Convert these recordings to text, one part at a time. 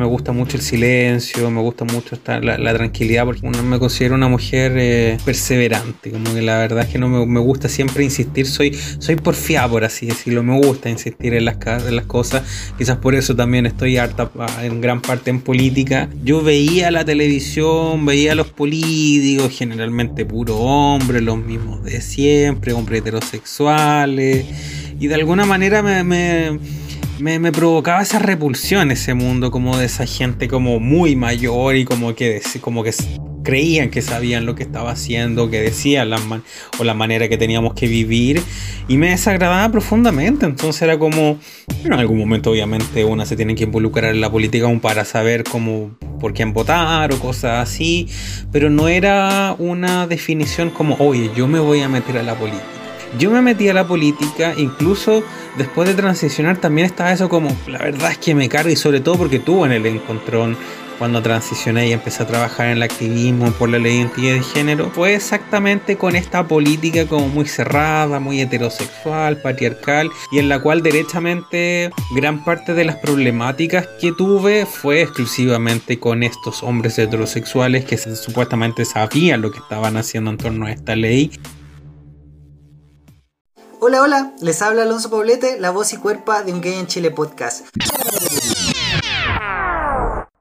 me gusta mucho el silencio, me gusta mucho estar, la, tranquilidad, porque uno me considero una mujer eh, perseverante, como que la verdad es que no me, gusta siempre insistir, soy, soy porfiada, por así decirlo, me gusta insistir en las, en las cosas, quizás por eso también estoy harta ah, en gran parte en política. Yo veía la televisión, veía a los políticos, generalmente puro hombre, los mismos de siempre, hombres heterosexuales, y de alguna manera me, provocaba esa repulsión ese mundo como de esa gente como muy mayor y como que, como que creían que sabían lo que estaba haciendo, que decían la o la manera que teníamos que vivir y me desagradaba profundamente. Entonces era como, en algún momento obviamente una se tiene que involucrar en la política aún para saber cómo, por quién votar o cosas así, pero no era una definición como, oye, yo me voy a meter a la política. Yo me metí a la política, incluso después de transicionar también estaba eso como, la verdad es que me carga y sobre todo porque tuvo en el encontrón cuando transicioné y empecé a trabajar en el activismo por la ley de identidad de género, fue exactamente con esta política como muy cerrada, muy heterosexual, patriarcal, y en la cual derechamente gran parte de las problemáticas que tuve fue exclusivamente con estos hombres heterosexuales que supuestamente sabían lo que estaban haciendo en torno a esta ley Hola, hola, les habla Alonso Poblete, la voz y cuerpa de Un Gay en Chile podcast.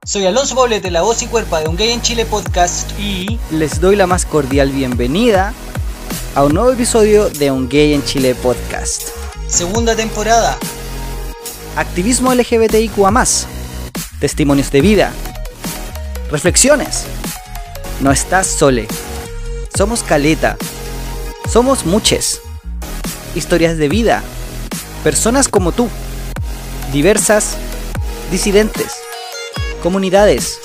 Soy Alonso Poblete, la voz y cuerpa de Un Gay en Chile podcast y les doy la más cordial bienvenida a un nuevo episodio de Un Gay en Chile podcast. Segunda temporada. Activismo LGBTIQA+, testimonios de vida, reflexiones. No estás sole. Somos caleta. Somos muches historias de vida, personas como tú, diversas, disidentes, comunidades,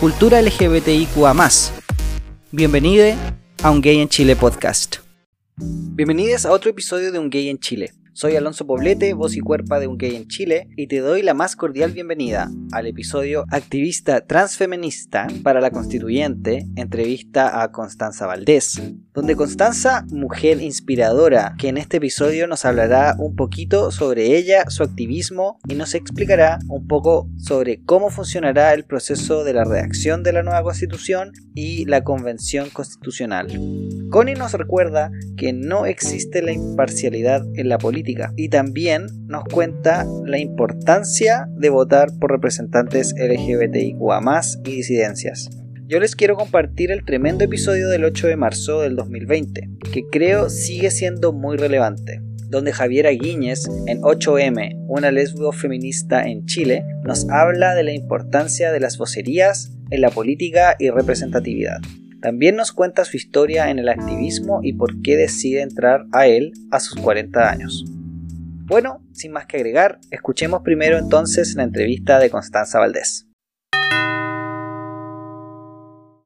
cultura LGBTIQA. Bienvenido a Un Gay en Chile podcast. Bienvenidos a otro episodio de Un Gay en Chile. Soy Alonso Poblete, voz y cuerpa de Un Gay en Chile, y te doy la más cordial bienvenida al episodio Activista Transfeminista para la Constituyente, entrevista a Constanza Valdés, donde Constanza, mujer inspiradora, que en este episodio nos hablará un poquito sobre ella, su activismo, y nos explicará un poco sobre cómo funcionará el proceso de la redacción de la nueva constitución y la convención constitucional. Connie nos recuerda que no existe la imparcialidad en la política y también nos cuenta la importancia de votar por representantes LGBTIQA y disidencias. Yo les quiero compartir el tremendo episodio del 8 de marzo del 2020, que creo sigue siendo muy relevante, donde Javiera Guíñez, en 8M, una lesbo feminista en Chile, nos habla de la importancia de las vocerías en la política y representatividad. También nos cuenta su historia en el activismo y por qué decide entrar a él a sus 40 años. Bueno, sin más que agregar, escuchemos primero entonces la entrevista de Constanza Valdés.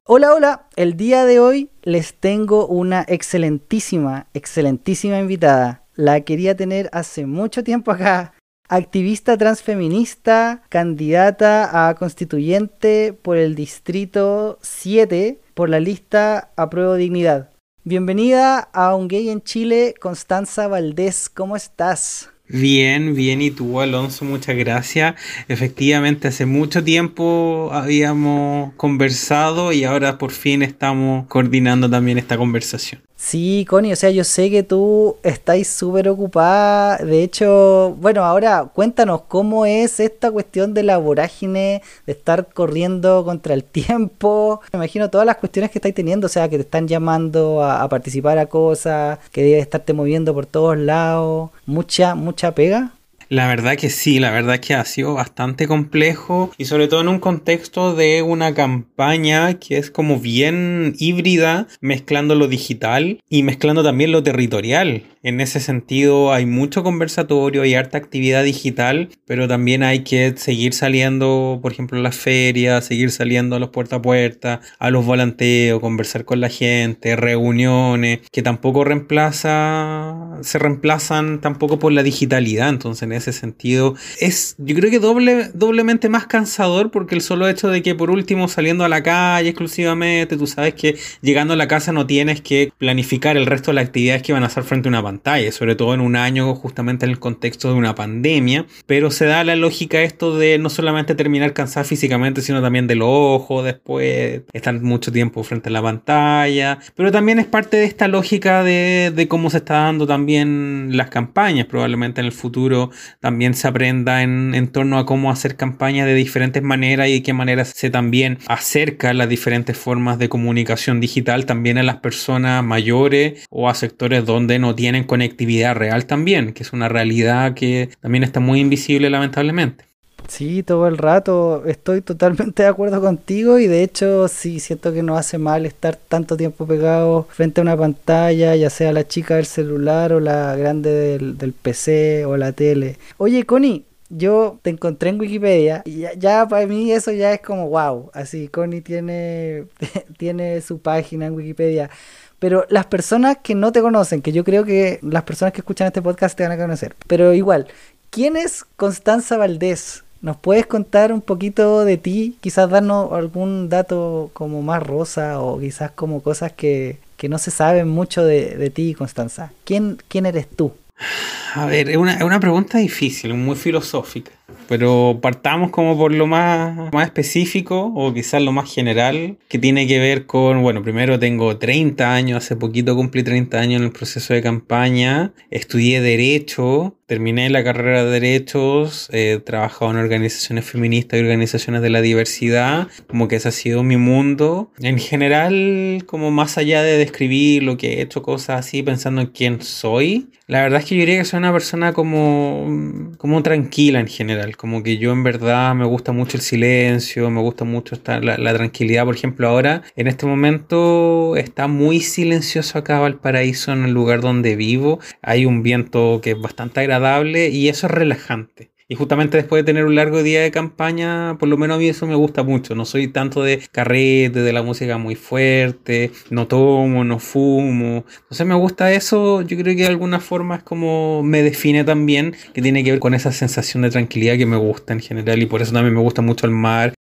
Hola, hola, el día de hoy les tengo una excelentísima, excelentísima invitada. La quería tener hace mucho tiempo acá. Activista transfeminista, candidata a constituyente por el distrito 7 por la lista Apruebo Dignidad. Bienvenida a Un Gay en Chile, Constanza Valdés, ¿cómo estás? Bien, bien, y tú, Alonso, muchas gracias. Efectivamente, hace mucho tiempo habíamos conversado y ahora por fin estamos coordinando también esta conversación. Sí, Connie, o sea, yo sé que tú estás súper ocupada. De hecho, bueno, ahora cuéntanos cómo es esta cuestión de la vorágine, de estar corriendo contra el tiempo. Me imagino todas las cuestiones que estáis teniendo, o sea, que te están llamando a, a participar a cosas, que debes estarte moviendo por todos lados. Mucha, mucha pega. La verdad que sí, la verdad que ha sido bastante complejo y sobre todo en un contexto de una campaña que es como bien híbrida, mezclando lo digital y mezclando también lo territorial. En ese sentido hay mucho conversatorio, hay harta actividad digital, pero también hay que seguir saliendo, por ejemplo, a las ferias, seguir saliendo a los puerta a puerta, a los volanteos, conversar con la gente, reuniones, que tampoco reemplaza, se reemplazan tampoco por la digitalidad. Entonces, ese sentido. Es, yo creo que doble, doblemente más cansador porque el solo hecho de que por último saliendo a la calle exclusivamente, tú sabes que llegando a la casa no tienes que planificar el resto de las actividades que van a hacer frente a una pantalla, sobre todo en un año justamente en el contexto de una pandemia, pero se da la lógica esto de no solamente terminar cansado físicamente, sino también del ojo después, estar mucho tiempo frente a la pantalla, pero también es parte de esta lógica de, de cómo se está dando también las campañas, probablemente en el futuro también se aprenda en, en torno a cómo hacer campañas de diferentes maneras y de qué manera se también acerca las diferentes formas de comunicación digital también a las personas mayores o a sectores donde no tienen conectividad real también, que es una realidad que también está muy invisible lamentablemente. Sí, todo el rato estoy totalmente de acuerdo contigo y de hecho sí siento que no hace mal estar tanto tiempo pegado frente a una pantalla, ya sea la chica del celular o la grande del, del PC o la tele. Oye, Connie, yo te encontré en Wikipedia y ya, para mí eso ya es como wow. Así, Connie tiene, tiene su página en Wikipedia. Pero las personas que no te conocen, que yo creo que las personas que escuchan este podcast te van a conocer. Pero igual, ¿quién es Constanza Valdés? ¿Nos puedes contar un poquito de ti? Quizás darnos algún dato como más rosa o quizás como cosas que, que no se saben mucho de, de ti, Constanza. ¿Quién, ¿Quién eres tú? A ver, es una, es una pregunta difícil, muy filosófica. Pero partamos como por lo más, más específico o quizás lo más general, que tiene que ver con, bueno, primero tengo 30 años, hace poquito cumplí 30 años en el proceso de campaña, estudié derecho, terminé la carrera de derechos, he trabajado en organizaciones feministas y organizaciones de la diversidad, como que ese ha sido mi mundo. En general, como más allá de describir lo que he hecho, cosas así, pensando en quién soy, la verdad es que yo diría que soy una persona como, como tranquila en general, como que yo en verdad me gusta mucho el silencio, me gusta mucho estar, la, la tranquilidad, por ejemplo, ahora en este momento está muy silencioso acá Valparaíso en el lugar donde vivo, hay un viento que es bastante agradable y eso es relajante. Y justamente después de tener un largo día de campaña, por lo menos a mí eso me gusta mucho. No soy tanto de carrete, de la música muy fuerte, no tomo, no fumo. Entonces me gusta eso, yo creo que de alguna forma es como me define también, que tiene que ver con esa sensación de tranquilidad que me gusta en general y por eso también me gusta mucho el mar.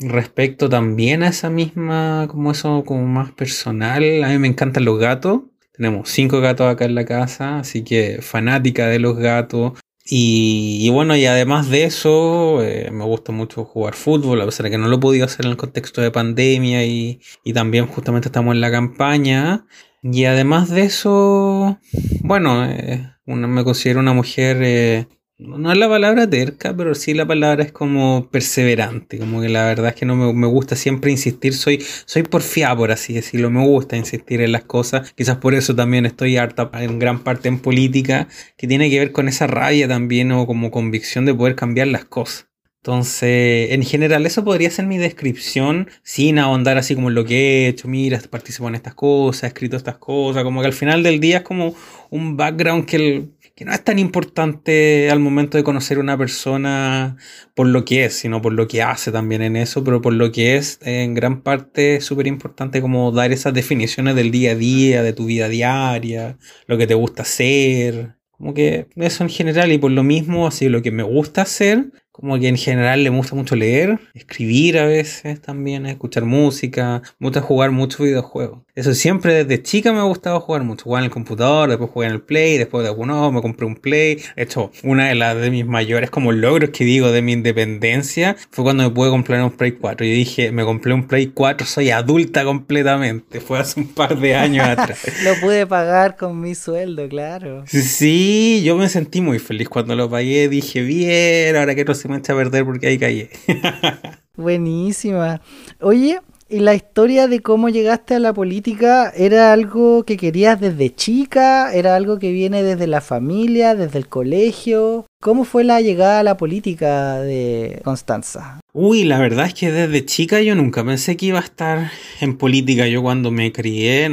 Respecto también a esa misma, como eso como más personal, a mí me encantan los gatos. Tenemos cinco gatos acá en la casa, así que fanática de los gatos. Y, bueno, y además de eso, eh, me gusta mucho jugar fútbol, a pesar de que no lo he podido hacer en el contexto de pandemia y, y también justamente estamos en la campaña. Y además de eso, bueno, eh, una, me considero una mujer eh, no es la palabra terca, pero sí la palabra es como perseverante, como que la verdad es que no me, gusta siempre insistir, soy, soy porfiada por así decirlo, me gusta insistir en las cosas, quizás por eso también estoy harta en gran parte en política, que tiene que ver con esa rabia también o como convicción de poder cambiar las cosas. Entonces, en general, eso podría ser mi descripción sin ahondar así como en lo que he hecho. Mira, participo en estas cosas, he escrito estas cosas. Como que al final del día es como un background que el, que no es tan importante al momento de conocer una persona por lo que es, sino por lo que hace también en eso, pero por lo que es en gran parte es súper importante como dar esas definiciones del día a día, de tu vida diaria, lo que te gusta hacer, como que eso en general y por lo mismo, así lo que me gusta hacer como que en general le gusta mucho leer, escribir a veces también, escuchar música, me gusta jugar mucho videojuegos. Eso siempre desde chica me ha gustado jugar mucho, jugar en el computador, después jugar en el Play, después de uno me compré un Play. De hecho, una de las de mis mayores como logros que digo de mi independencia fue cuando me pude comprar un Play 4. Yo dije, me compré un Play 4, soy adulta completamente. Fue hace un par de años atrás. lo pude pagar con mi sueldo, claro. Sí, yo me sentí muy feliz cuando lo pagué. Dije, bien, ahora que no me echa a perder porque ahí caí. Buenísima. Oye, ¿y la historia de cómo llegaste a la política era algo que querías desde chica? ¿Era algo que viene desde la familia, desde el colegio? ¿Cómo fue la llegada a la política de Constanza? Uy, la verdad es que desde chica yo nunca pensé que iba a estar en política. Yo cuando me crié,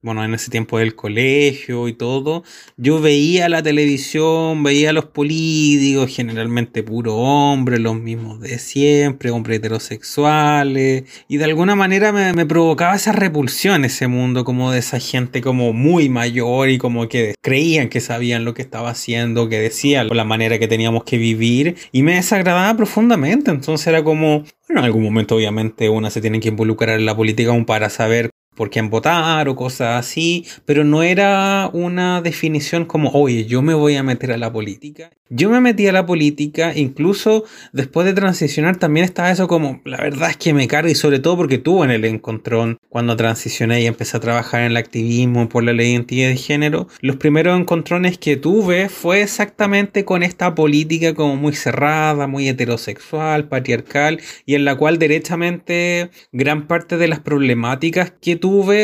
bueno, en ese tiempo del colegio y todo, yo veía la televisión, veía a los políticos, generalmente puro hombre, los mismos de siempre, hombres heterosexuales, y de alguna manera me, provocaba esa repulsión ese mundo, como de esa gente como muy mayor y como que creían que sabían lo que estaba haciendo, que decían, la manera manera que teníamos que vivir y me desagradaba profundamente. Entonces era como, bueno, en algún momento obviamente una se tiene que involucrar en la política aún para saber por quién votar o cosas así, pero no era una definición como, oye, yo me voy a meter a la política. Yo me metí a la política, incluso después de transicionar también estaba eso como, la verdad es que me carga y sobre todo porque tuve en el encontrón cuando transicioné y empecé a trabajar en el activismo por la ley de identidad de género, los primeros encontrones que tuve fue exactamente con esta política como muy cerrada, muy heterosexual, patriarcal y en la cual derechamente gran parte de las problemáticas que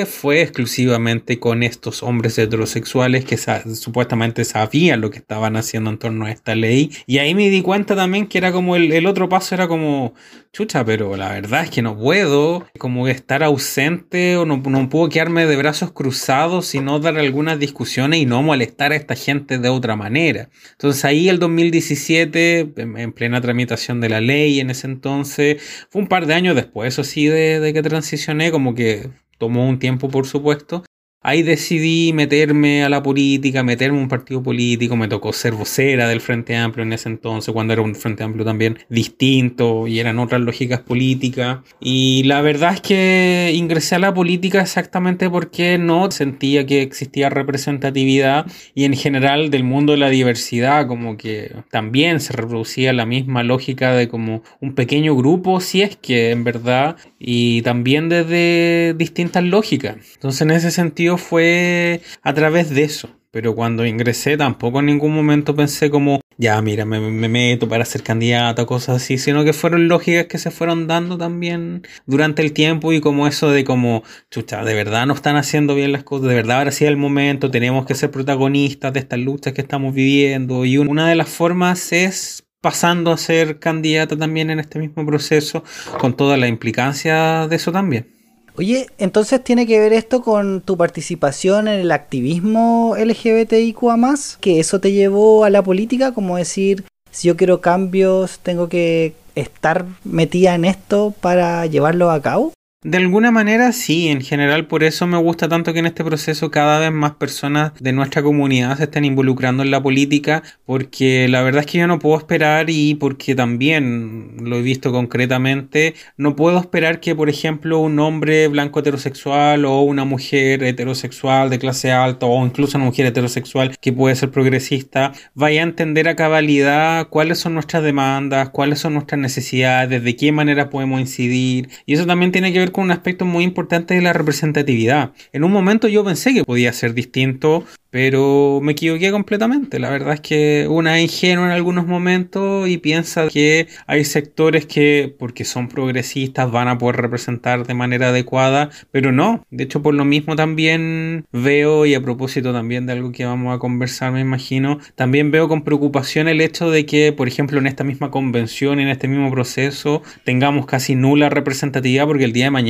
fue exclusivamente con estos hombres heterosexuales que supuestamente sabían lo que estaban haciendo en torno a esta ley. Y ahí me di cuenta también que era como el, otro paso, era como, chucha, pero la verdad es que no puedo como estar ausente o no, no puedo quedarme de brazos cruzados y no dar algunas discusiones y no molestar a esta gente de otra manera. Entonces ahí el 2017, en, plena tramitación de la ley en ese entonces, fue un par de años después, eso sí, de, de que transicioné, como que tomó un tiempo por supuesto, Ahí decidí meterme a la política, meterme a un partido político, me tocó ser vocera del Frente Amplio en ese entonces, cuando era un Frente Amplio también distinto y eran otras lógicas políticas. Y la verdad es que ingresé a la política exactamente porque no sentía que existía representatividad y en general del mundo de la diversidad, como que también se reproducía la misma lógica de como un pequeño grupo, si es que en verdad, y también desde distintas lógicas. Entonces en ese sentido, fue a través de eso. Pero cuando ingresé tampoco en ningún momento pensé como, ya mira, me, meto para ser candidato, cosas así, sino que fueron lógicas que se fueron dando también durante el tiempo y como eso de como, chucha, de verdad no están haciendo bien las cosas, de verdad ahora sí es el momento, tenemos que ser protagonistas de estas luchas que estamos viviendo y una de las formas es pasando a ser candidata también en este mismo proceso con toda la implicancia de eso también. Oye, entonces tiene que ver esto con tu participación en el activismo LGBTIQA que eso te llevó a la política, como decir, si yo quiero cambios, tengo que estar metida en esto para llevarlo a cabo. De alguna manera sí, en general por eso me gusta tanto que en este proceso cada vez más personas de nuestra comunidad se estén involucrando en la política, porque la verdad es que yo no puedo esperar y porque también lo he visto concretamente, no puedo esperar que por ejemplo un hombre blanco heterosexual o una mujer heterosexual de clase alta o incluso una mujer heterosexual que puede ser progresista vaya a entender a cabalidad cuáles son nuestras demandas, cuáles son nuestras necesidades, de qué manera podemos incidir. Y eso también tiene que ver con un aspecto muy importante de la representatividad. En un momento yo pensé que podía ser distinto pero me equivoqué completamente. La verdad es que una es ingenua en algunos momentos y piensa que hay sectores que, porque son progresistas, van a poder representar de manera adecuada, pero no. De hecho, por lo mismo también veo, y a propósito también de algo que vamos a conversar, me imagino, también veo con preocupación el hecho de que, por ejemplo, en esta misma convención, en este mismo proceso, tengamos casi nula representatividad, porque el día de mañana,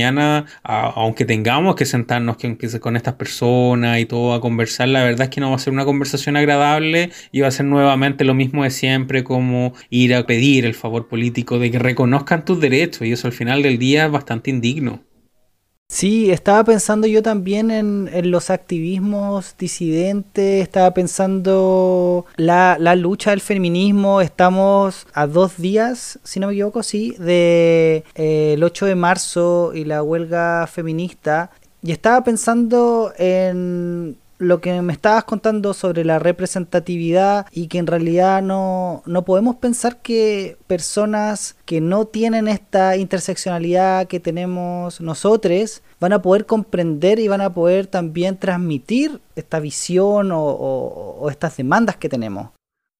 aunque tengamos que sentarnos con estas personas y todo a conversar, la verdad es que no va a ser una conversación agradable y va a ser nuevamente lo mismo de siempre como ir a pedir el favor político de que reconozcan tus derechos y eso al final del día es bastante indigno. Sí, estaba pensando yo también en, los activismos disidentes, estaba pensando la, la, lucha del feminismo, estamos a dos días, si no me equivoco, sí, de eh, el 8 de marzo y la huelga feminista, y estaba pensando en lo que me estabas contando sobre la representatividad y que en realidad no, no podemos pensar que personas que no tienen esta interseccionalidad que tenemos nosotros van a poder comprender y van a poder también transmitir esta visión o, estas demandas que tenemos.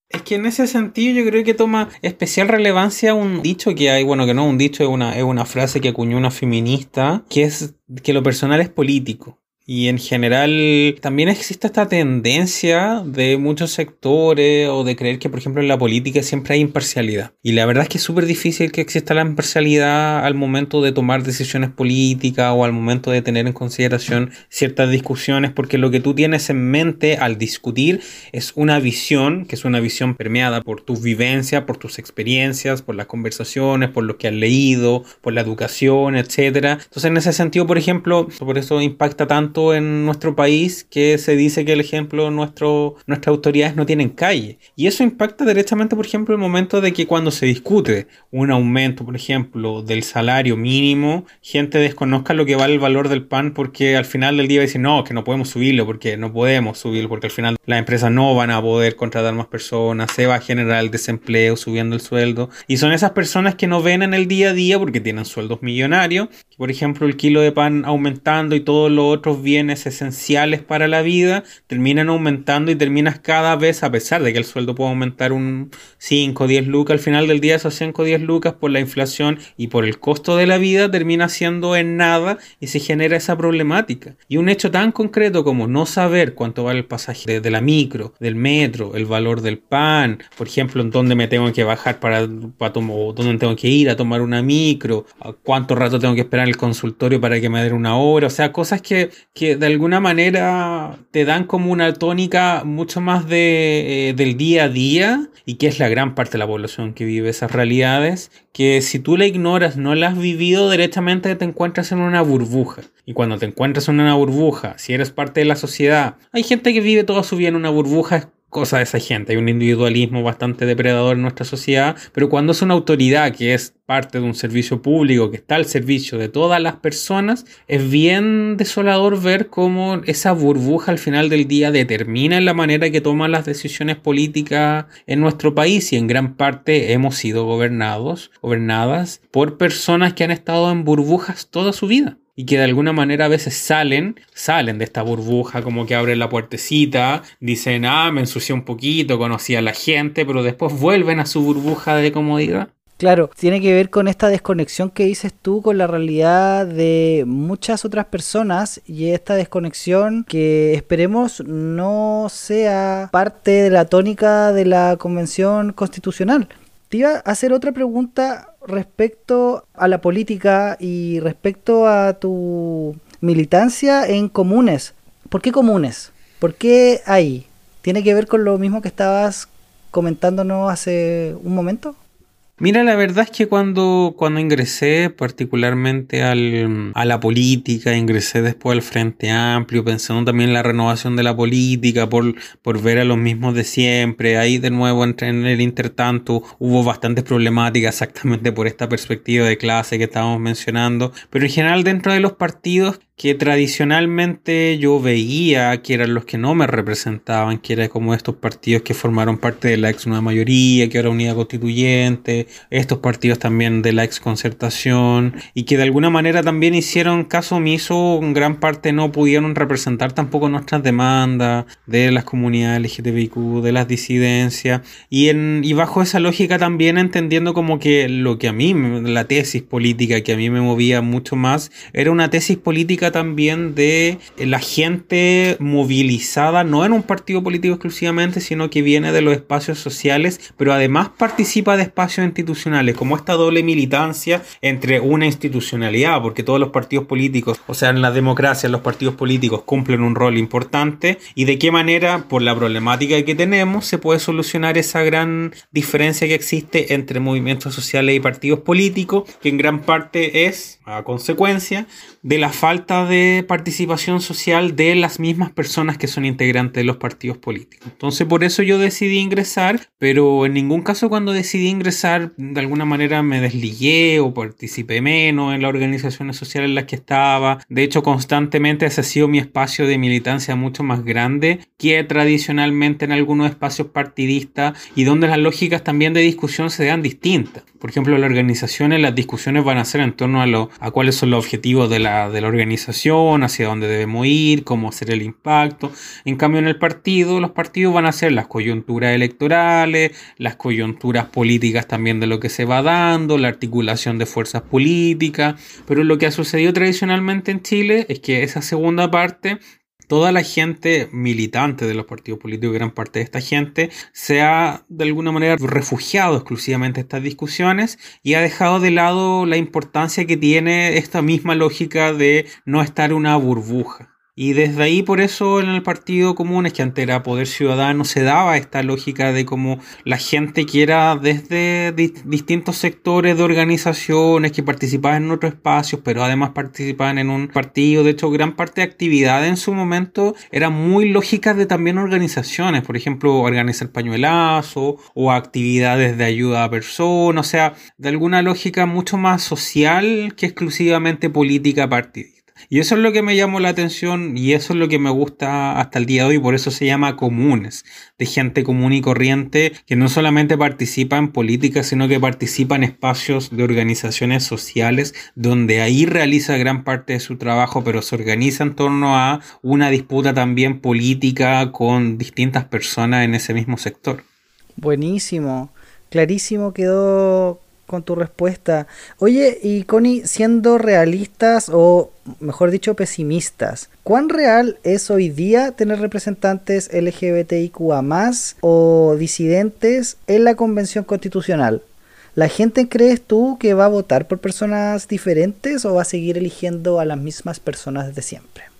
Es que en ese sentido yo creo que toma especial relevancia un dicho que hay, bueno, que no un dicho, es una, es una frase que acuñó una feminista, que es que lo personal es político. Y en general también existe esta tendencia de muchos sectores o de creer que, por ejemplo, en la política siempre hay imparcialidad. Y la verdad es que es súper difícil que exista la imparcialidad al momento de tomar decisiones políticas o al momento de tener en consideración ciertas discusiones, porque lo que tú tienes en mente al discutir es una visión, que es una visión permeada por tus vivencias, por tus experiencias, por las conversaciones, por lo que has leído, por la educación, etc. Entonces, en ese sentido, por ejemplo, por eso impacta tanto tanto en nuestro país que se dice que el ejemplo nuestro, nuestras autoridades no tienen calle. Y eso impacta directamente, por ejemplo, el momento de que cuando se discute un aumento, por ejemplo, del salario mínimo, gente desconozca lo que vale el valor del pan porque al final del día decir, no, que no podemos subirlo porque no podemos subirlo porque al final las empresas no van a poder contratar más personas, se va a generar el desempleo subiendo el sueldo. Y son esas personas que no ven en el día a día porque tienen sueldos millonarios, por ejemplo el kilo de pan aumentando y todos los otros bienes esenciales para la vida terminan aumentando y terminas cada vez, a pesar de que el sueldo puede aumentar un 5 o 10 lucas, al final del día esos 5 o 10 lucas por la inflación y por el costo de la vida termina siendo en nada y se genera esa problemática. Y un hecho tan concreto como no saber cuánto vale el pasaje de, la micro, del metro, el valor del pan, por ejemplo, en dónde me tengo que bajar para, para tomar, dónde tengo que ir a tomar una micro, cuánto rato tengo que esperar consultorio para que me den una hora, o sea, cosas que, que de alguna manera te dan como una tónica mucho más de, eh, del día a día y que es la gran parte de la población que vive esas realidades, que si tú la ignoras, no la has vivido, directamente te encuentras en una burbuja. Y cuando te encuentras en una burbuja, si eres parte de la sociedad, hay gente que vive toda su vida en una burbuja cosa de esa gente. Hay un individualismo bastante depredador en nuestra sociedad, pero cuando es una autoridad que es parte de un servicio público, que está al servicio de todas las personas, es bien desolador ver cómo esa burbuja al final del día determina la manera que toman las decisiones políticas en nuestro país y en gran parte hemos sido gobernados, gobernadas por personas que han estado en burbujas toda su vida y que de alguna manera a veces salen, salen de esta burbuja, como que abren la puertecita, dicen, ah, me ensucié un poquito, conocí a la gente, pero después vuelven a su burbuja de comodidad. Claro, tiene que ver con esta desconexión que dices tú con la realidad de muchas otras personas y esta desconexión que esperemos no sea parte de la tónica de la Convención Constitucional. Te iba a hacer otra pregunta respecto a la política y respecto a tu militancia en comunes. ¿Por qué comunes? ¿Por qué ahí? ¿Tiene que ver con lo mismo que estabas comentándonos hace un momento? Mira, la verdad es que cuando, cuando ingresé particularmente al, a la política, ingresé después al Frente Amplio, pensando también en la renovación de la política, por, por ver a los mismos de siempre, ahí de nuevo en, en el intertanto. Hubo bastantes problemáticas exactamente por esta perspectiva de clase que estábamos mencionando, pero en general dentro de los partidos que tradicionalmente yo veía que eran los que no me representaban, que eran como estos partidos que formaron parte de la ex nueva mayoría, que era unidad constituyente, estos partidos también de la ex concertación, y que de alguna manera también hicieron caso omiso, en gran parte no pudieron representar tampoco nuestras demandas de las comunidades LGTBIQ, de las disidencias, y, en, y bajo esa lógica también entendiendo como que lo que a mí, la tesis política que a mí me movía mucho más, era una tesis política también de la gente movilizada, no en un partido político exclusivamente, sino que viene de los espacios sociales, pero además participa de espacios institucionales, como esta doble militancia entre una institucionalidad, porque todos los partidos políticos, o sea, en la democracia los partidos políticos cumplen un rol importante, y de qué manera, por la problemática que tenemos, se puede solucionar esa gran diferencia que existe entre movimientos sociales y partidos políticos, que en gran parte es, a consecuencia, de la falta de participación social de las mismas personas que son integrantes de los partidos políticos. Entonces por eso yo decidí ingresar, pero en ningún caso cuando decidí ingresar de alguna manera me desligué o participé menos en las organizaciones sociales en las que estaba. De hecho constantemente ese ha sido mi espacio de militancia mucho más grande que tradicionalmente en algunos espacios partidistas y donde las lógicas también de discusión se dan distintas. Por ejemplo, las organizaciones, las discusiones van a ser en torno a, lo, a cuáles son los objetivos de la, de la organización, hacia dónde debemos ir, cómo hacer el impacto. En cambio, en el partido, los partidos van a ser las coyunturas electorales, las coyunturas políticas también de lo que se va dando, la articulación de fuerzas políticas. Pero lo que ha sucedido tradicionalmente en Chile es que esa segunda parte toda la gente militante de los partidos políticos, gran parte de esta gente, se ha de alguna manera refugiado exclusivamente en estas discusiones y ha dejado de lado la importancia que tiene esta misma lógica de no estar una burbuja. Y desde ahí, por eso en el Partido Común, que antes era Poder Ciudadano, se daba esta lógica de cómo la gente que era desde distintos sectores de organizaciones, que participaban en otros espacios, pero además participaban en un partido. De hecho, gran parte de actividad en su momento era muy lógica de también organizaciones. Por ejemplo, organizar pañuelazo o actividades de ayuda a personas. O sea, de alguna lógica mucho más social que exclusivamente política partidista. Y eso es lo que me llamó la atención y eso es lo que me gusta hasta el día de hoy, por eso se llama comunes, de gente común y corriente que no solamente participa en política, sino que participa en espacios de organizaciones sociales donde ahí realiza gran parte de su trabajo, pero se organiza en torno a una disputa también política con distintas personas en ese mismo sector. Buenísimo, clarísimo quedó con tu respuesta. Oye, y Connie, siendo realistas o mejor dicho pesimistas, ¿cuán real es hoy día tener representantes LGBTIQA más o disidentes en la Convención Constitucional? ¿La gente crees tú que va a votar por personas diferentes o va a seguir eligiendo a las mismas personas desde siempre?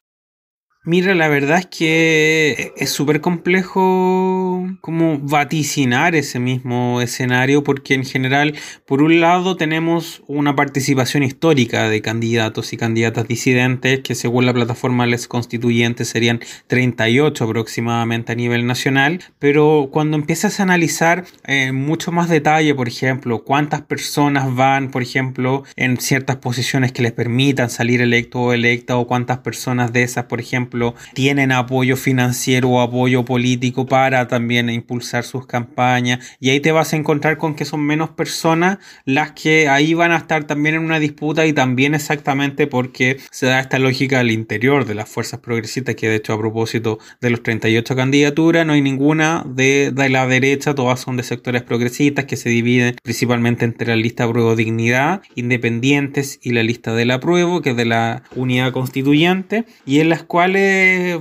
Mira, la verdad es que es súper complejo como vaticinar ese mismo escenario porque en general, por un lado tenemos una participación histórica de candidatos y candidatas disidentes que según la plataforma Les Constituyentes serían 38 aproximadamente a nivel nacional, pero cuando empiezas a analizar en eh, mucho más detalle, por ejemplo, cuántas personas van, por ejemplo, en ciertas posiciones que les permitan salir electo o electa o cuántas personas de esas, por ejemplo, tienen apoyo financiero o apoyo político para también impulsar sus campañas. Y ahí te vas a encontrar con que son menos personas las que ahí van a estar también en una disputa y también exactamente porque se da esta lógica al interior de las fuerzas progresistas, que de hecho a propósito de los 38 candidaturas no hay ninguna de, de la derecha, todas son de sectores progresistas que se dividen principalmente entre la lista Pruebo Dignidad, Independientes y la lista de la Pruebo, que es de la Unidad Constituyente, y en las cuales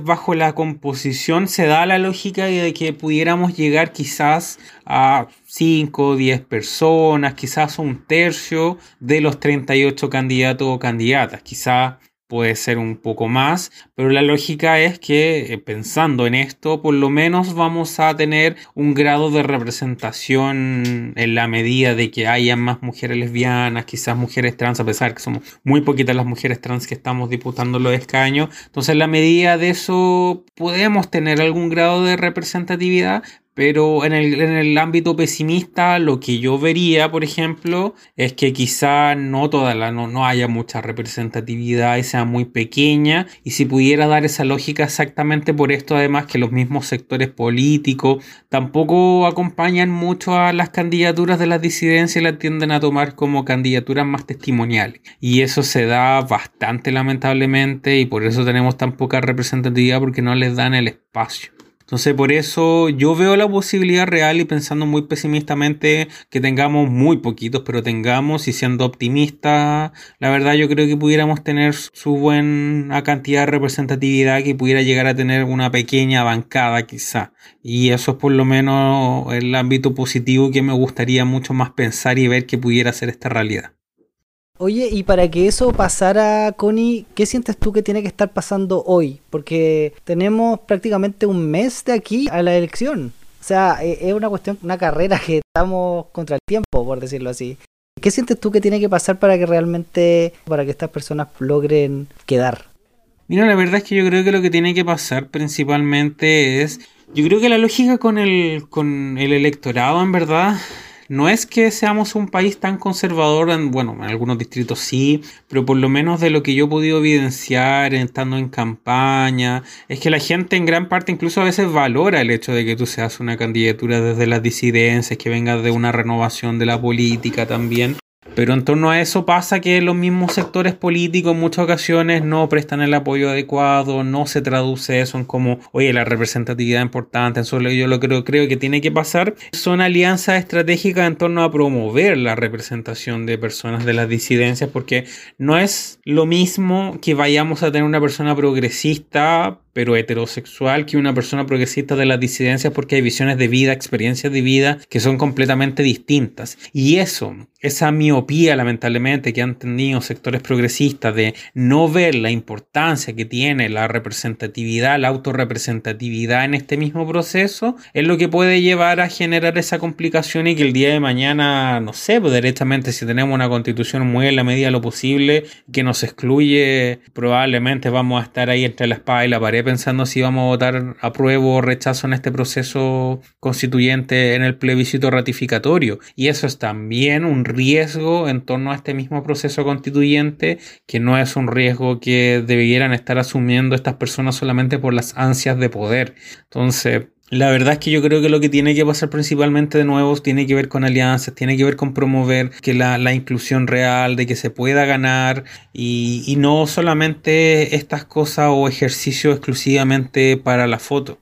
bajo la composición se da la lógica de que pudiéramos llegar quizás a 5 o 10 personas, quizás un tercio de los 38 candidatos o candidatas. Quizás puede ser un poco más, pero la lógica es que eh, pensando en esto, por lo menos vamos a tener un grado de representación en la medida de que haya más mujeres lesbianas, quizás mujeres trans, a pesar que somos muy poquitas las mujeres trans que estamos disputando los escaños. Entonces, en la medida de eso, podemos tener algún grado de representatividad, pero en el, en el, ámbito pesimista, lo que yo vería, por ejemplo, es que quizá no toda no, no, haya mucha representatividad y sea muy pequeña. Y si pudiera dar esa lógica exactamente por esto, además, que los mismos sectores políticos tampoco acompañan mucho a las candidaturas de las disidencias y las tienden a tomar como candidaturas más testimoniales. Y eso se da bastante lamentablemente y por eso tenemos tan poca representatividad porque no les dan el espacio. Entonces, por eso yo veo la posibilidad real y pensando muy pesimistamente que tengamos muy poquitos, pero tengamos y siendo optimista, la verdad yo creo que pudiéramos tener su buena cantidad de representatividad que pudiera llegar a tener una pequeña bancada quizá. Y eso es por lo menos el ámbito positivo que me gustaría mucho más pensar y ver que pudiera ser esta realidad. Oye, y para que eso pasara, Connie, ¿qué sientes tú que tiene que estar pasando hoy? Porque tenemos prácticamente un mes de aquí a la elección. O sea, e, es una cuestión, una carrera que estamos contra el tiempo, por decirlo así. ¿Qué sientes tú que tiene que pasar para que realmente, para que estas personas logren quedar? Mira, la verdad es que yo creo que lo que tiene que pasar principalmente es, yo creo que la lógica con el, con el electorado, en verdad, no es que seamos un país tan conservador, en, bueno, en algunos distritos sí, pero por lo menos de lo que yo he podido evidenciar estando en campaña, es que la gente en gran parte incluso a veces valora el hecho de que tú seas una candidatura desde las disidencias, que vengas de una renovación de la política también. Pero en torno a eso pasa que los mismos sectores políticos en muchas ocasiones no prestan el apoyo adecuado, no se traduce eso en como, oye, la representatividad importante, eso yo lo creo, creo que tiene que pasar. Son alianzas estratégicas en torno a promover la representación de personas de las disidencias, porque no es lo mismo que vayamos a tener una persona progresista pero heterosexual que una persona progresista de las disidencias porque hay visiones de vida, experiencias de vida que son completamente distintas. Y eso, esa miopía lamentablemente que han tenido sectores progresistas de no ver la importancia que tiene la representatividad, la autorrepresentatividad en este mismo proceso, es lo que puede llevar a generar esa complicación y que el día de mañana, no sé, pues directamente si tenemos una constitución muy en la medida de lo posible que nos excluye, probablemente vamos a estar ahí entre la espada y la pared pensando si vamos a votar apruebo o rechazo en este proceso constituyente en el plebiscito ratificatorio. Y eso es también un riesgo en torno a este mismo proceso constituyente, que no es un riesgo que debieran estar asumiendo estas personas solamente por las ansias de poder. Entonces, la verdad es que yo creo que lo que tiene que pasar principalmente de nuevo tiene que ver con alianzas, tiene que ver con promover que la, inclusión real, de que se pueda ganar y, y no solamente estas cosas o ejercicios exclusivamente para la foto.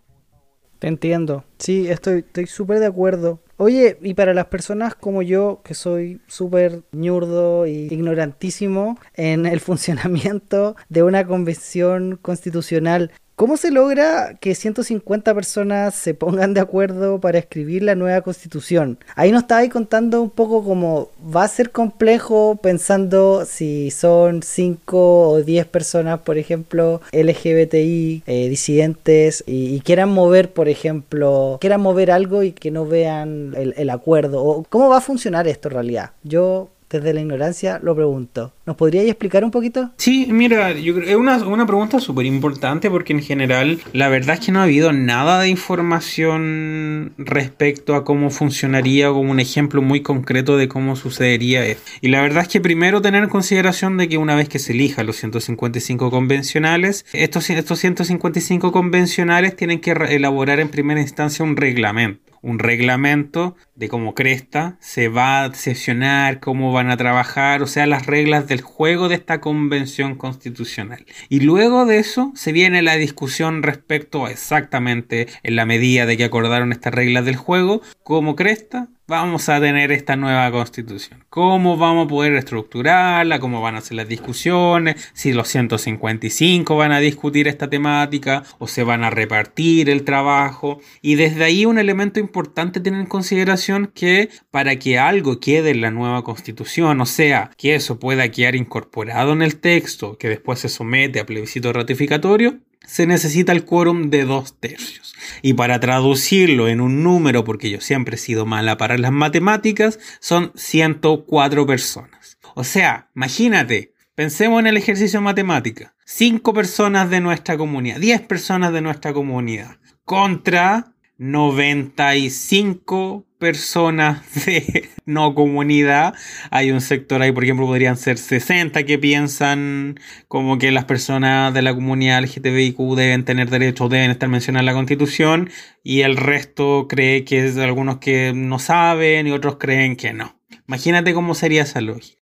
Te entiendo, sí, estoy súper de acuerdo. Oye, y para las personas como yo, que soy súper ñurdo y ignorantísimo en el funcionamiento de una convención constitucional, ¿Cómo se logra que 150 personas se pongan de acuerdo para escribir la nueva constitución? Ahí nos estabais contando un poco cómo va a ser complejo pensando si son 5 o 10 personas, por ejemplo, LGBTI, eh, disidentes, y, quieran mover, por ejemplo, quieran mover algo y que no vean el, el acuerdo. ¿Cómo va a funcionar esto en realidad? Yo desde la ignorancia lo pregunto. ¿Nos podríais explicar un poquito? Sí, mira, es una, una pregunta súper importante porque en general la verdad es que no ha habido nada de información respecto a cómo funcionaría como un ejemplo muy concreto de cómo sucedería esto. Y la verdad es que primero tener en consideración de que una vez que se elija los 155 convencionales, estos, estos 155 convencionales tienen que elaborar en primera instancia un reglamento un reglamento de cómo Cresta se va a sesionar, cómo van a trabajar, o sea, las reglas del juego de esta convención constitucional. Y luego de eso se viene la discusión respecto a exactamente en la medida de que acordaron estas reglas del juego, cómo Cresta vamos a tener esta nueva constitución. ¿Cómo vamos a poder estructurarla? ¿Cómo van a ser las discusiones? Si los 155 van a discutir esta temática o se van a repartir el trabajo. Y desde ahí un elemento importante tener en consideración que para que algo quede en la nueva constitución, o sea, que eso pueda quedar incorporado en el texto, que después se somete a plebiscito ratificatorio, se necesita el quórum de dos tercios. Y para traducirlo en un número, porque yo siempre he sido mala para las matemáticas, son 104 personas. O sea, imagínate, pensemos en el ejercicio de matemática. 5 personas de nuestra comunidad, 10 personas de nuestra comunidad, contra 95 personas de no comunidad. Hay un sector ahí, por ejemplo, podrían ser 60 que piensan como que las personas de la comunidad LGTBIQ deben tener derechos, deben estar mencionadas en la constitución, y el resto cree que es algunos que no saben y otros creen que no. Imagínate cómo sería esa lógica.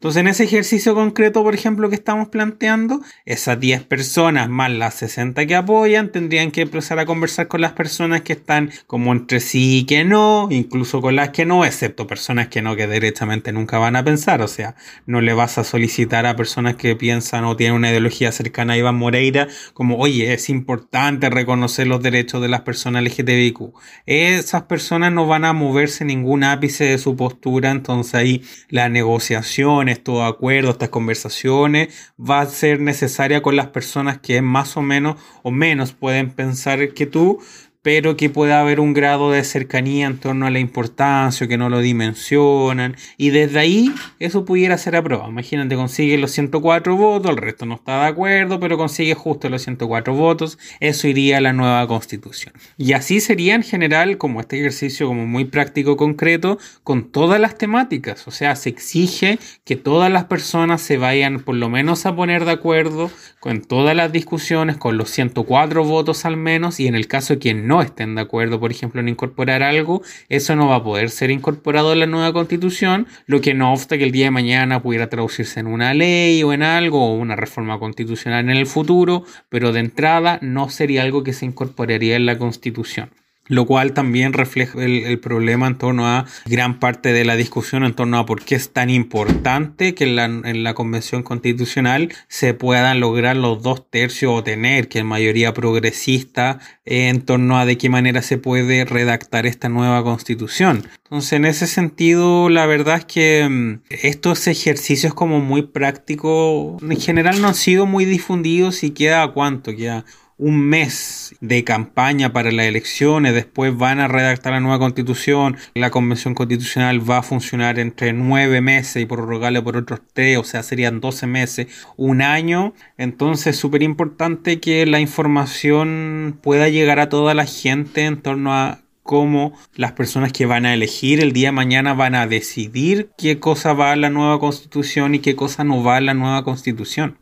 Entonces, en ese ejercicio concreto, por ejemplo, que estamos planteando, esas 10 personas más las 60 que apoyan tendrían que empezar a conversar con las personas que están como entre sí y que no, incluso con las que no, excepto personas que no, que directamente nunca van a pensar. O sea, no le vas a solicitar a personas que piensan o tienen una ideología cercana a Iván Moreira como, oye, es importante reconocer los derechos de las personas LGTBIQ. Esas personas no van a moverse ningún ápice de su postura, entonces ahí la negociación estos acuerdos, estas conversaciones, va a ser necesaria con las personas que más o menos o menos pueden pensar que tú, pero que pueda haber un grado de cercanía en torno a la importancia, que no lo dimensionan, y desde ahí eso pudiera ser aprobado. Imagínate, consigue los 104 votos, el resto no está de acuerdo, pero consigue justo los 104 votos, eso iría a la nueva constitución. Y así sería en general como este ejercicio como muy práctico, concreto, con todas las temáticas, o sea, se exige que todas las personas se vayan por lo menos a poner de acuerdo con todas las discusiones, con los 104 votos al menos, y en el caso de quien no estén de acuerdo, por ejemplo, en incorporar algo, eso no va a poder ser incorporado en la nueva constitución, lo que no obsta que el día de mañana pudiera traducirse en una ley o en algo, o una reforma constitucional en el futuro, pero de entrada no sería algo que se incorporaría en la constitución. Lo cual también refleja el, problema en torno a gran parte de la discusión en torno a por qué es tan importante que en la, Convención Constitucional se puedan lograr los dos tercios o tener que en mayoría progresista en torno a de qué manera se puede redactar esta nueva constitución. Entonces, en ese sentido, la verdad es que mm, estos ejercicios como muy prácticos en general no han sido muy difundidos y queda cuánto, queda un mes de campaña para las elecciones, después van a redactar la nueva constitución, la convención constitucional va a funcionar entre nueve meses y prorrogarle por otros tres, o sea, serían doce meses, un año. Entonces es súper importante que la información pueda llegar a toda la gente en torno a cómo las personas que van a elegir el día de mañana van a decidir qué cosa va a la nueva constitución y qué cosa no va a la nueva constitución.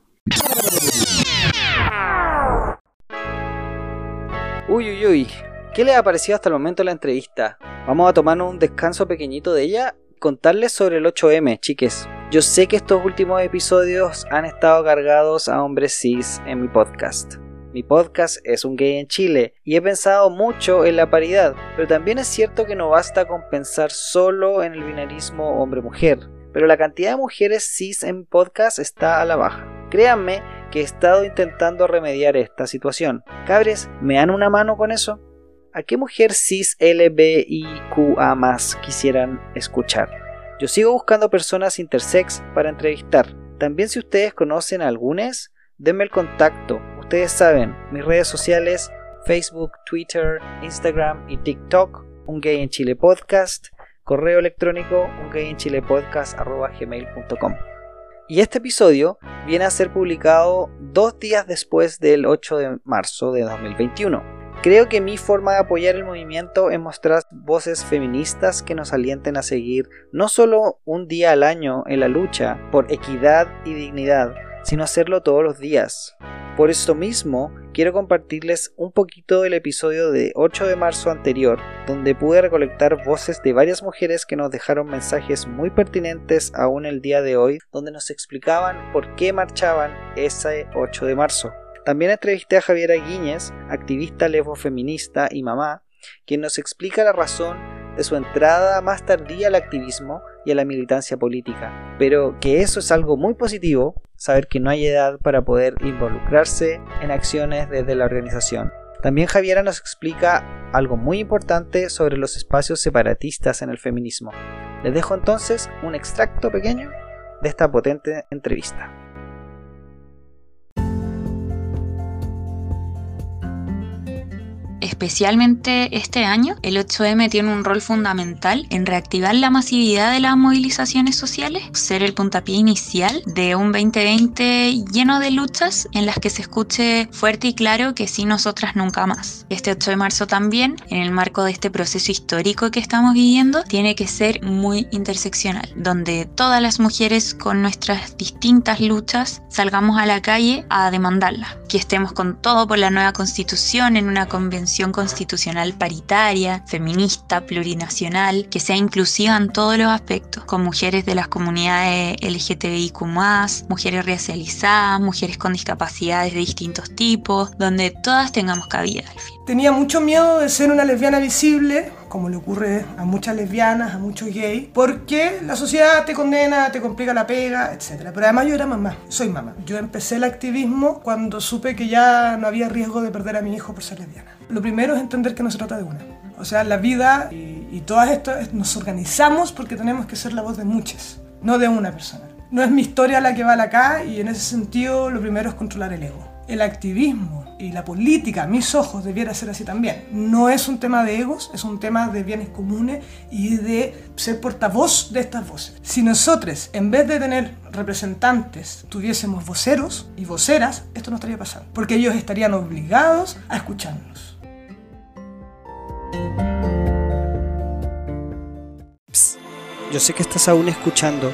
Uy, uy, uy. ¿Qué le ha parecido hasta el momento la entrevista? Vamos a tomarnos un descanso pequeñito de ella y contarles sobre el 8M, chiques. Yo sé que estos últimos episodios han estado cargados a hombres cis en mi podcast. Mi podcast es un gay en Chile y he pensado mucho en la paridad, pero también es cierto que no basta con pensar solo en el binarismo hombre-mujer. Pero la cantidad de mujeres cis en podcast está a la baja. Créanme que he estado intentando remediar esta situación. Cabres, ¿me dan una mano con eso? ¿A qué mujer cis LBIQA más quisieran escuchar? Yo sigo buscando personas intersex para entrevistar. También si ustedes conocen algunas, denme el contacto. Ustedes saben, mis redes sociales, Facebook, Twitter, Instagram y TikTok, un gay en Chile podcast, correo electrónico, un gay en Chile podcast. Y este episodio viene a ser publicado dos días después del 8 de marzo de 2021. Creo que mi forma de apoyar el movimiento es mostrar voces feministas que nos alienten a seguir no solo un día al año en la lucha por equidad y dignidad, sino hacerlo todos los días. Por esto mismo, quiero compartirles un poquito del episodio de 8 de marzo anterior, donde pude recolectar voces de varias mujeres que nos dejaron mensajes muy pertinentes aún el día de hoy, donde nos explicaban por qué marchaban ese 8 de marzo. También entrevisté a Javiera Guíñez, activista feminista y mamá, quien nos explica la razón de su entrada más tardía al activismo y a la militancia política, pero que eso es algo muy positivo saber que no hay edad para poder involucrarse en acciones desde la organización. También Javiera nos explica algo muy importante sobre los espacios separatistas en el feminismo. Les dejo entonces un extracto pequeño de esta potente entrevista. Especialmente este año, el 8M tiene un rol fundamental en reactivar la masividad de las movilizaciones sociales, ser el puntapié inicial de un 2020 lleno de luchas en las que se escuche fuerte y claro que sí nosotras nunca más. Este 8 de marzo también, en el marco de este proceso histórico que estamos viviendo, tiene que ser muy interseccional, donde todas las mujeres con nuestras distintas luchas salgamos a la calle a demandarla, que estemos con todo por la nueva constitución en una convención constitucional paritaria, feminista, plurinacional, que sea inclusiva en todos los aspectos, con mujeres de las comunidades LGTBIQ, mujeres racializadas, mujeres con discapacidades de distintos tipos, donde todas tengamos cabida Tenía mucho miedo de ser una lesbiana visible, como le ocurre a muchas lesbianas, a muchos gays, porque la sociedad te condena, te complica la pega, etc. Pero además yo era mamá, soy mamá. Yo empecé el activismo cuando supe que ya no había riesgo de perder a mi hijo por ser lesbiana. Lo primero es entender que no se trata de una. O sea, la vida y, todas estas nos organizamos porque tenemos que ser la voz de muchas, no de una persona. No es mi historia la que vale acá y en ese sentido lo primero es controlar el ego. El activismo y la política, a mis ojos, debiera ser así también. No es un tema de egos, es un tema de bienes comunes y de ser portavoz de estas voces. Si nosotros, en vez de tener representantes, tuviésemos voceros y voceras, esto no estaría pasando, porque ellos estarían obligados a escucharnos. Yo sé que estás aún escuchando,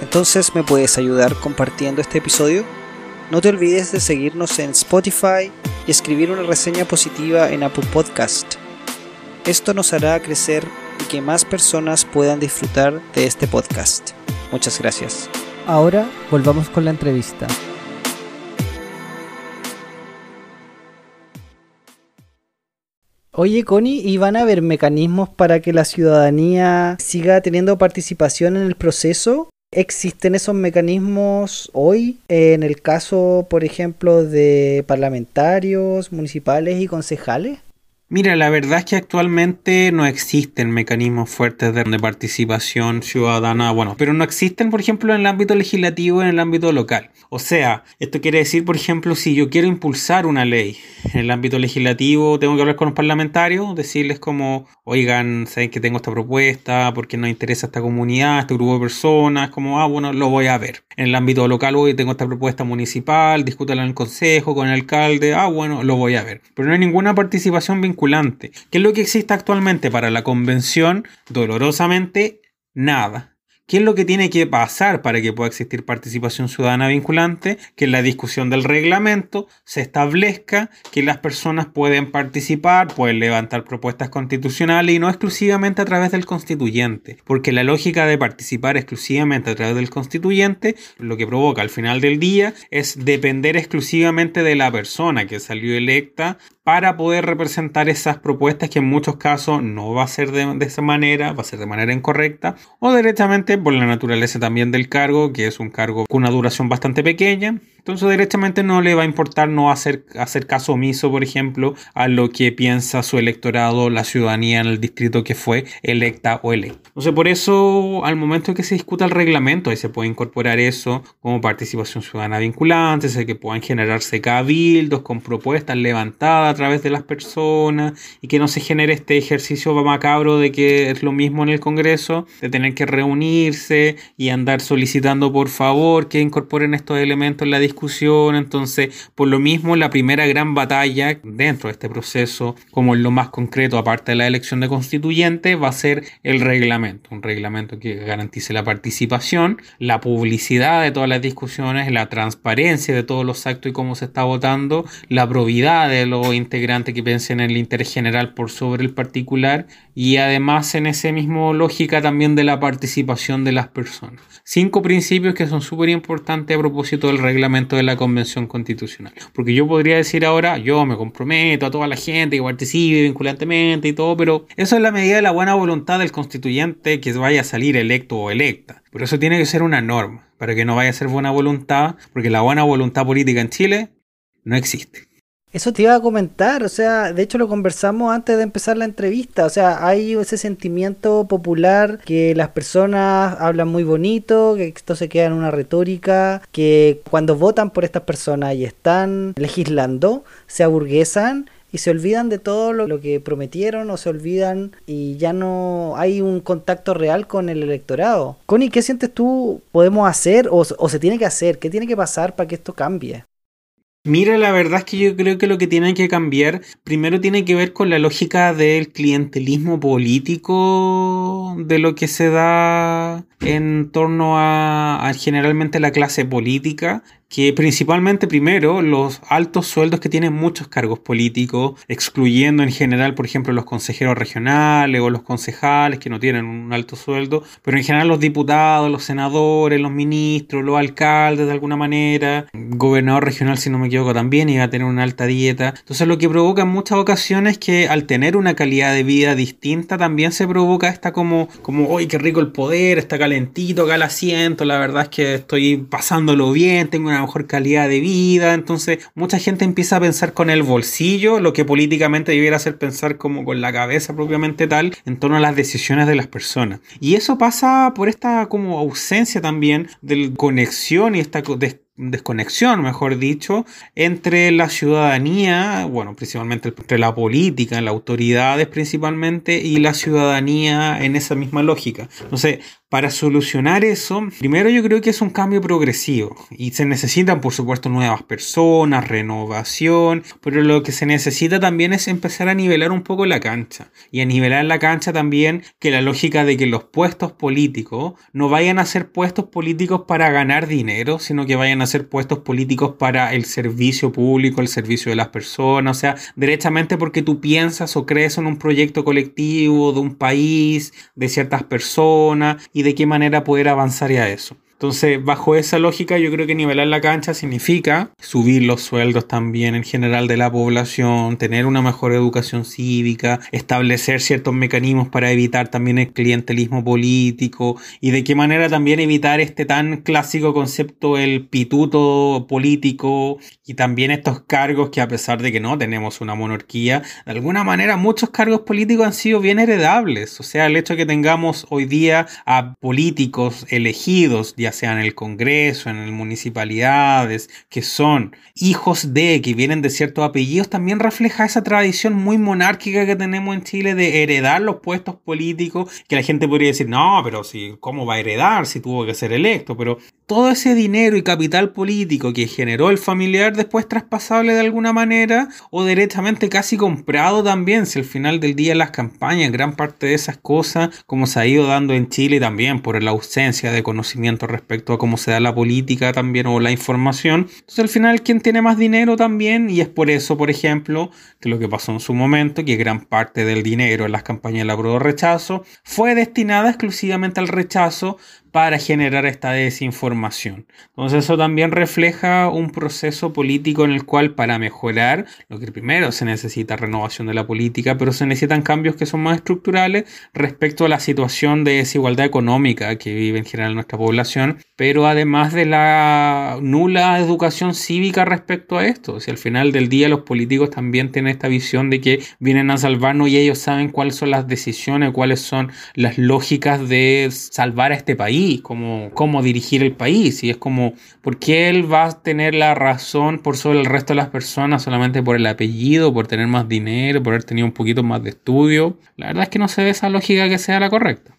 entonces me puedes ayudar compartiendo este episodio. No te olvides de seguirnos en Spotify y escribir una reseña positiva en Apple Podcast. Esto nos hará crecer y que más personas puedan disfrutar de este podcast. Muchas gracias. Ahora volvamos con la entrevista. Oye, Connie, ¿y van a haber mecanismos para que la ciudadanía siga teniendo participación en el proceso? ¿Existen esos mecanismos hoy en el caso, por ejemplo, de parlamentarios, municipales y concejales? Mira, la verdad es que actualmente no existen mecanismos fuertes de, participación ciudadana, bueno, pero no existen, por ejemplo, en el ámbito legislativo en el ámbito local. O sea, esto quiere decir, por ejemplo, si yo quiero impulsar una ley en el ámbito legislativo, tengo que hablar con los parlamentarios, decirles como, oigan, saben que tengo esta propuesta, porque nos interesa esta comunidad, este grupo de personas, como, ah, bueno, lo voy a ver. En el ámbito local, hoy tengo esta propuesta municipal, discútala en el consejo, con el alcalde, ah, bueno, lo voy a ver. Pero no hay ninguna participación vinculada ¿Qué es lo que existe actualmente para la convención? Dolorosamente, nada. ¿Qué es lo que tiene que pasar para que pueda existir participación ciudadana vinculante? Que en la discusión del reglamento se establezca que las personas pueden participar, pueden levantar propuestas constitucionales y no exclusivamente a través del constituyente. Porque la lógica de participar exclusivamente a través del constituyente lo que provoca al final del día es depender exclusivamente de la persona que salió electa para poder representar esas propuestas que en muchos casos no va a ser de, esa manera, va a ser de manera incorrecta o directamente por la naturaleza también del cargo, que es un cargo con una duración bastante pequeña. Entonces directamente no le va a importar no hacer, hacer caso omiso, por ejemplo, a lo que piensa su electorado, la ciudadanía en el distrito que fue electa o electa. Entonces por eso al momento que se discuta el reglamento, ahí se puede incorporar eso como participación ciudadana vinculante, sé que puedan generarse cabildos con propuestas levantadas a través de las personas y que no se genere este ejercicio macabro de que es lo mismo en el Congreso, de tener que reunirse y andar solicitando por favor que incorporen estos elementos en la discusión. Entonces, por lo mismo, la primera gran batalla dentro de este proceso, como en lo más concreto, aparte de la elección de constituyente, va a ser el reglamento. Un reglamento que garantice la participación, la publicidad de todas las discusiones, la transparencia de todos los actos y cómo se está votando, la probidad de los integrante que piensen en el interés general por sobre el particular y además en ese mismo lógica también de la participación de las personas. Cinco principios que son súper importantes a propósito del reglamento de la Convención Constitucional. Porque yo podría decir ahora, yo me comprometo a toda la gente que participe vinculantemente y todo, pero eso es la medida de la buena voluntad del constituyente que vaya a salir electo o electa. Pero eso tiene que ser una norma, para que no vaya a ser buena voluntad, porque la buena voluntad política en Chile no existe. Eso te iba a comentar, o sea, de hecho lo conversamos antes de empezar la entrevista, o sea, hay ese sentimiento popular que las personas hablan muy bonito, que esto se queda en una retórica, que cuando votan por estas personas y están legislando, se aburguesan y se olvidan de todo lo, que prometieron o se olvidan y ya no hay un contacto real con el electorado. Connie, ¿qué sientes tú podemos hacer o, o se tiene que hacer? ¿Qué tiene que pasar para que esto cambie? Mira, la verdad es que yo creo que lo que tiene que cambiar primero tiene que ver con la lógica del clientelismo político de lo que se da en torno a, a generalmente la clase política que principalmente primero los altos sueldos que tienen muchos cargos políticos, excluyendo en general, por ejemplo, los consejeros regionales o los concejales que no tienen un alto sueldo, pero en general los diputados, los senadores, los ministros, los alcaldes de alguna manera, gobernador regional si no me equivoco también iba a tener una alta dieta. Entonces lo que provoca en muchas ocasiones que al tener una calidad de vida distinta también se provoca esta como, como, ¡ay, qué rico el poder! Está calentito acá el asiento, la verdad es que estoy pasándolo bien, tengo una mejor calidad de vida. Entonces, mucha gente empieza a pensar con el bolsillo, lo que políticamente debiera ser pensar como con la cabeza propiamente tal, en torno a las decisiones de las personas. Y eso pasa por esta como ausencia también de conexión y esta desconexión, mejor dicho, entre la ciudadanía, bueno, principalmente entre la política, las autoridades principalmente, y la ciudadanía en esa misma lógica. Entonces, para solucionar eso, primero yo creo que es un cambio progresivo y se necesitan por supuesto nuevas personas, renovación, pero lo que se necesita también es empezar a nivelar un poco la cancha y a nivelar la cancha también que la lógica de que los puestos políticos no vayan a ser puestos políticos para ganar dinero, sino que vayan a ser puestos políticos para el servicio público, el servicio de las personas, o sea, derechamente porque tú piensas o crees en un proyecto colectivo de un país, de ciertas personas y de qué manera poder avanzar a eso. Entonces, bajo esa lógica, yo creo que nivelar la cancha significa subir los sueldos también en general de la población, tener una mejor educación cívica, establecer ciertos mecanismos para evitar también el clientelismo político y de qué manera también evitar este tan clásico concepto el pituto político y también estos cargos que a pesar de que no tenemos una monarquía, de alguna manera muchos cargos políticos han sido bien heredables. O sea, el hecho de que tengamos hoy día a políticos elegidos, ya sea en el Congreso, en el municipalidades, que son hijos de, que vienen de ciertos apellidos, también refleja esa tradición muy monárquica que tenemos en Chile de heredar los puestos políticos, que la gente podría decir, no, pero si, ¿cómo va a heredar si tuvo que ser electo? Pero todo ese dinero y capital político que generó el familiar después traspasable de alguna manera o directamente casi comprado también, si al final del día las campañas, gran parte de esas cosas, como se ha ido dando en Chile también por la ausencia de conocimiento respecto a cómo se da la política también o la información, entonces al final quien tiene más dinero también y es por eso, por ejemplo, que lo que pasó en su momento, que gran parte del dinero en las campañas de la prueba rechazo fue destinada exclusivamente al rechazo para generar esta desinformación. Entonces eso también refleja un proceso político en el cual para mejorar, lo que primero se necesita renovación de la política, pero se necesitan cambios que son más estructurales respecto a la situación de desigualdad económica que vive en general nuestra población, pero además de la nula educación cívica respecto a esto. Si al final del día los políticos también tienen esta visión de que vienen a salvarnos y ellos saben cuáles son las decisiones, cuáles son las lógicas de salvar a este país cómo, dirigir el país. Y es como, ¿por qué él va a tener la razón por sobre el resto de las personas solamente por el apellido, por tener más dinero, por haber tenido un poquito más de estudio? La verdad es que no se ve esa lógica que sea la correcta.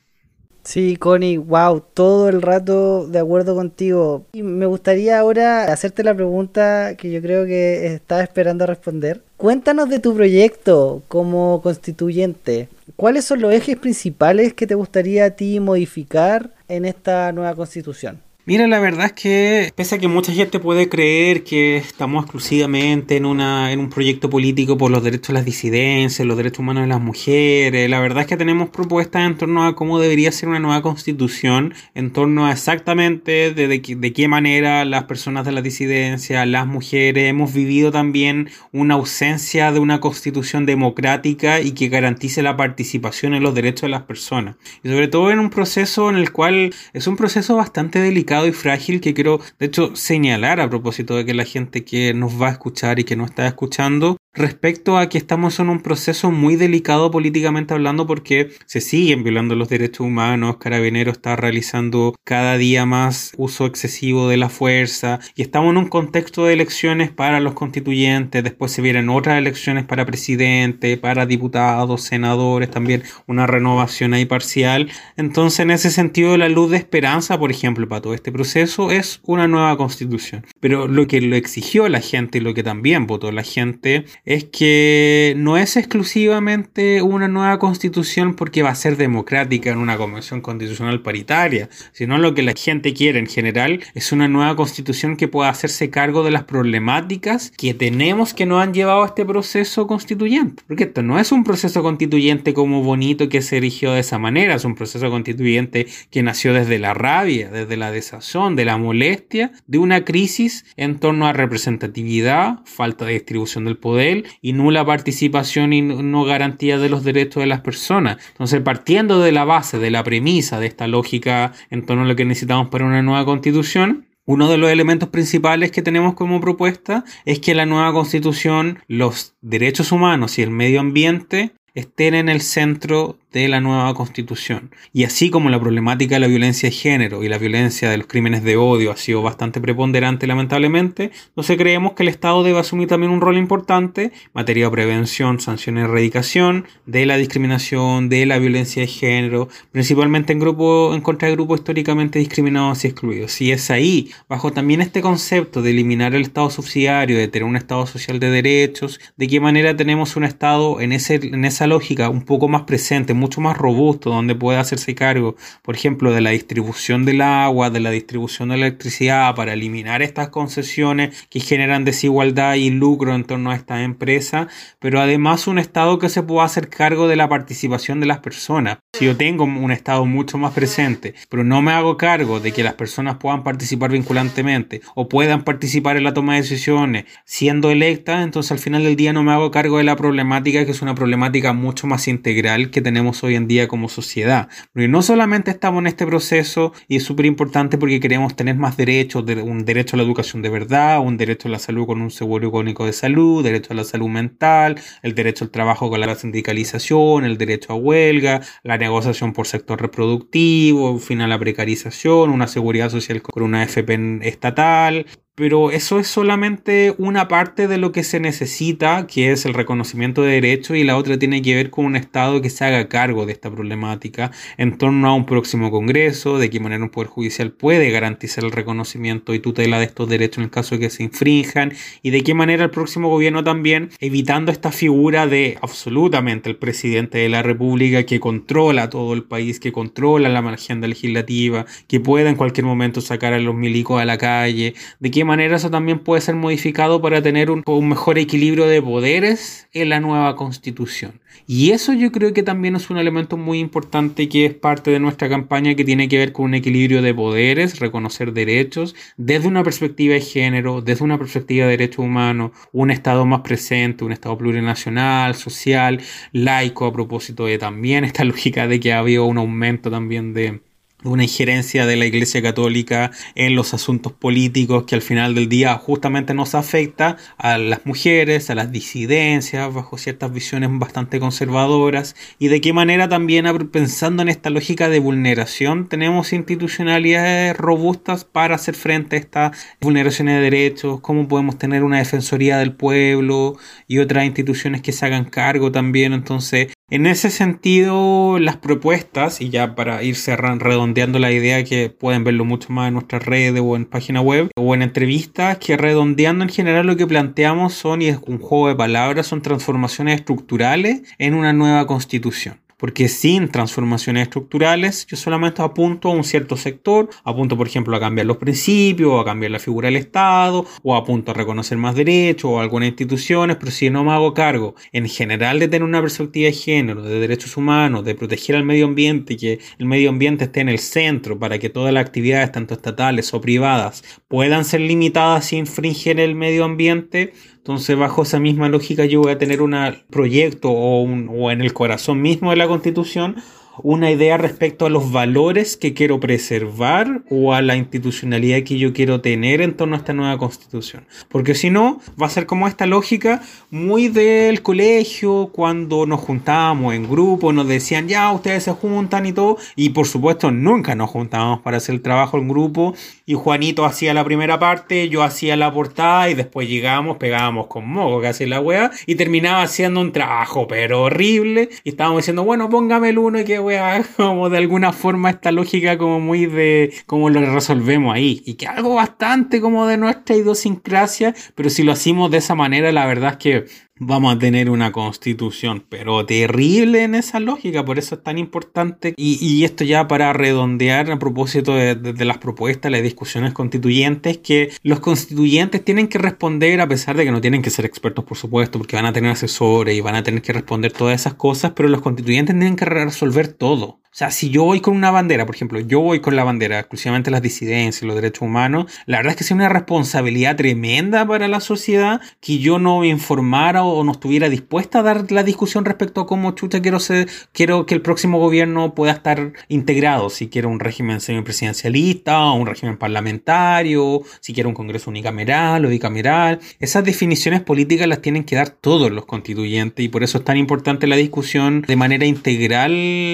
Sí, Connie, wow, todo el rato de acuerdo contigo. Y me gustaría ahora hacerte la pregunta que yo creo que estaba esperando responder. Cuéntanos de tu proyecto como constituyente. ¿Cuáles son los ejes principales que te gustaría a ti modificar en esta nueva constitución? Mira, la verdad es que, pese a que mucha gente puede creer que estamos exclusivamente en, una, en un proyecto político por los derechos de las disidencias, los derechos humanos de las mujeres, la verdad es que tenemos propuestas en torno a cómo debería ser una nueva constitución, en torno a exactamente de, de, qué manera las personas de la disidencia, las mujeres, hemos vivido también una ausencia de una constitución democrática y que garantice la participación en los derechos de las personas. Y sobre todo en un proceso en el cual es un proceso bastante delicado y frágil que quiero, de hecho, señalar a propósito de que la gente que nos va a escuchar y que no está escuchando, respecto a que estamos en un proceso muy delicado políticamente hablando porque se siguen violando los derechos humanos, Carabinero está realizando cada día más uso excesivo de la fuerza y estamos en un contexto de elecciones para los constituyentes, después se vienen otras elecciones para presidente, para diputados, senadores, también una renovación ahí parcial. Entonces en ese sentido la luz de esperanza, por ejemplo, para todo este proceso es una nueva constitución. Pero lo que lo exigió la gente y lo que también votó la gente es que no es exclusivamente una nueva constitución porque va a ser democrática en una convención constitucional paritaria, sino lo que la gente quiere en general es una nueva constitución que pueda hacerse cargo de las problemáticas que tenemos que nos han llevado a este proceso constituyente. Porque esto no es un proceso constituyente como bonito que se erigió de esa manera, es un proceso constituyente que nació desde la rabia, desde la desazón, de la molestia, de una crisis en torno a representatividad, falta de distribución del poder, y nula participación y no garantía de los derechos de las personas. Entonces, partiendo de la base, de la premisa de esta lógica en torno a lo que necesitamos para una nueva constitución, uno de los elementos principales que tenemos como propuesta es que la nueva constitución, los derechos humanos y el medio ambiente estén en el centro de la nueva constitución. Y así como la problemática de la violencia de género y la violencia de los crímenes de odio ha sido bastante preponderante lamentablemente, entonces creemos que el Estado debe asumir también un rol importante en materia de prevención, sanción y erradicación de la discriminación, de la violencia de género, principalmente en, grupo, en contra de grupos históricamente discriminados y excluidos. Y es ahí, bajo también este concepto de eliminar el Estado subsidiario, de tener un Estado social de derechos, de qué manera tenemos un Estado en, ese, en esa lógica un poco más presente, mucho más robusto, donde pueda hacerse cargo, por ejemplo, de la distribución del agua, de la distribución de la electricidad, para eliminar estas concesiones que generan desigualdad y lucro en torno a estas empresas, pero además un Estado que se pueda hacer cargo de la participación de las personas. Si yo tengo un Estado mucho más presente, pero no me hago cargo de que las personas puedan participar vinculantemente o puedan participar en la toma de decisiones siendo electas, entonces al final del día no me hago cargo de la problemática, que es una problemática mucho más integral que tenemos hoy en día como sociedad. Porque no solamente estamos en este proceso y es súper importante porque queremos tener más derechos, un derecho a la educación de verdad, un derecho a la salud con un seguro icónico de salud, derecho a la salud mental, el derecho al trabajo con la sindicalización, el derecho a huelga, la negociación por sector reproductivo, fin a la precarización, una seguridad social con una FP estatal, pero eso es solamente una parte de lo que se necesita, que es el reconocimiento de derechos, y la otra tiene que ver con un Estado que se haga cargo de esta problemática en torno a un próximo Congreso, de qué manera un Poder Judicial puede garantizar el reconocimiento y tutela de estos derechos en el caso de que se infrinjan, y de qué manera el próximo gobierno también, evitando esta figura de absolutamente el presidente de la República que controla todo el país, que controla la agenda legislativa, que pueda en cualquier momento sacar a los milicos a la calle, de qué manera eso también puede ser modificado para tener un, mejor equilibrio de poderes en la nueva constitución. Y eso yo creo que también es un elemento muy importante que es parte de nuestra campaña que tiene que ver con un equilibrio de poderes, reconocer derechos desde una perspectiva de género, desde una perspectiva de derechos humanos, un Estado más presente, un Estado plurinacional, social, laico, a propósito de también esta lógica de que ha habido un aumento también de una injerencia de la Iglesia Católica en los asuntos políticos que al final del día justamente nos afecta a las mujeres, a las disidencias, bajo ciertas visiones bastante conservadoras, y de qué manera también pensando en esta lógica de vulneración tenemos institucionalidades robustas para hacer frente a estas vulneraciones de derechos, cómo podemos tener una defensoría del pueblo y otras instituciones que se hagan cargo también, entonces en ese sentido, las propuestas, y ya para ir cerrando, redondeando la idea que pueden verlo mucho más en nuestras redes o en página web o en entrevistas, que redondeando en general lo que planteamos son, y es un juego de palabras, son transformaciones estructurales en una nueva constitución. Porque sin transformaciones estructurales, yo solamente apunto a un cierto sector, apunto por ejemplo a cambiar los principios, a cambiar la figura del Estado, o apunto a reconocer más derechos o algunas instituciones, pero si no me hago cargo en general de tener una perspectiva de género, de derechos humanos, de proteger al medio ambiente, que el medio ambiente esté en el centro para que todas las actividades, tanto estatales o privadas, puedan ser limitadas sin infringir el medio ambiente, entonces, bajo esa misma lógica, yo voy a tener un proyecto o, un, o en el corazón mismo de la constitución una idea respecto a los valores que quiero preservar o a la institucionalidad que yo quiero tener en torno a esta nueva constitución. Porque si no, va a ser como esta lógica muy del colegio, cuando nos juntábamos en grupo, nos decían, ya, ustedes se juntan y todo, y por supuesto nunca nos juntábamos para hacer el trabajo en grupo, y Juanito hacía la primera parte, yo hacía la portada, y después llegábamos, pegábamos con moco, que hacía la wea, y terminaba haciendo un trabajo, pero horrible, y estábamos diciendo, bueno, póngame el uno y que como de alguna forma esta lógica como muy de cómo lo resolvemos ahí. Y que algo bastante como de nuestra idiosincrasia, pero si lo hacemos de esa manera, la verdad es que vamos a tener una constitución, pero terrible en esa lógica, por eso es tan importante. Y, esto ya para redondear a propósito de, de, las propuestas, las discusiones constituyentes, que los constituyentes tienen que responder, a pesar de que no tienen que ser expertos, por supuesto, porque van a tener asesores y van a tener que responder todas esas cosas, pero los constituyentes tienen que resolver todo. O sea, si yo voy con una bandera, por ejemplo, yo voy con la bandera exclusivamente las disidencias, los derechos humanos, la verdad es que es una responsabilidad tremenda para la sociedad que yo no informara o no estuviera dispuesta a dar la discusión respecto a cómo chucha quiero ser, quiero que el próximo gobierno pueda estar integrado, si quiero un régimen semipresidencialista o un régimen parlamentario, si quiero un congreso unicameral o bicameral. Esas definiciones políticas las tienen que dar todos los constituyentes y por eso es tan importante la discusión de manera integral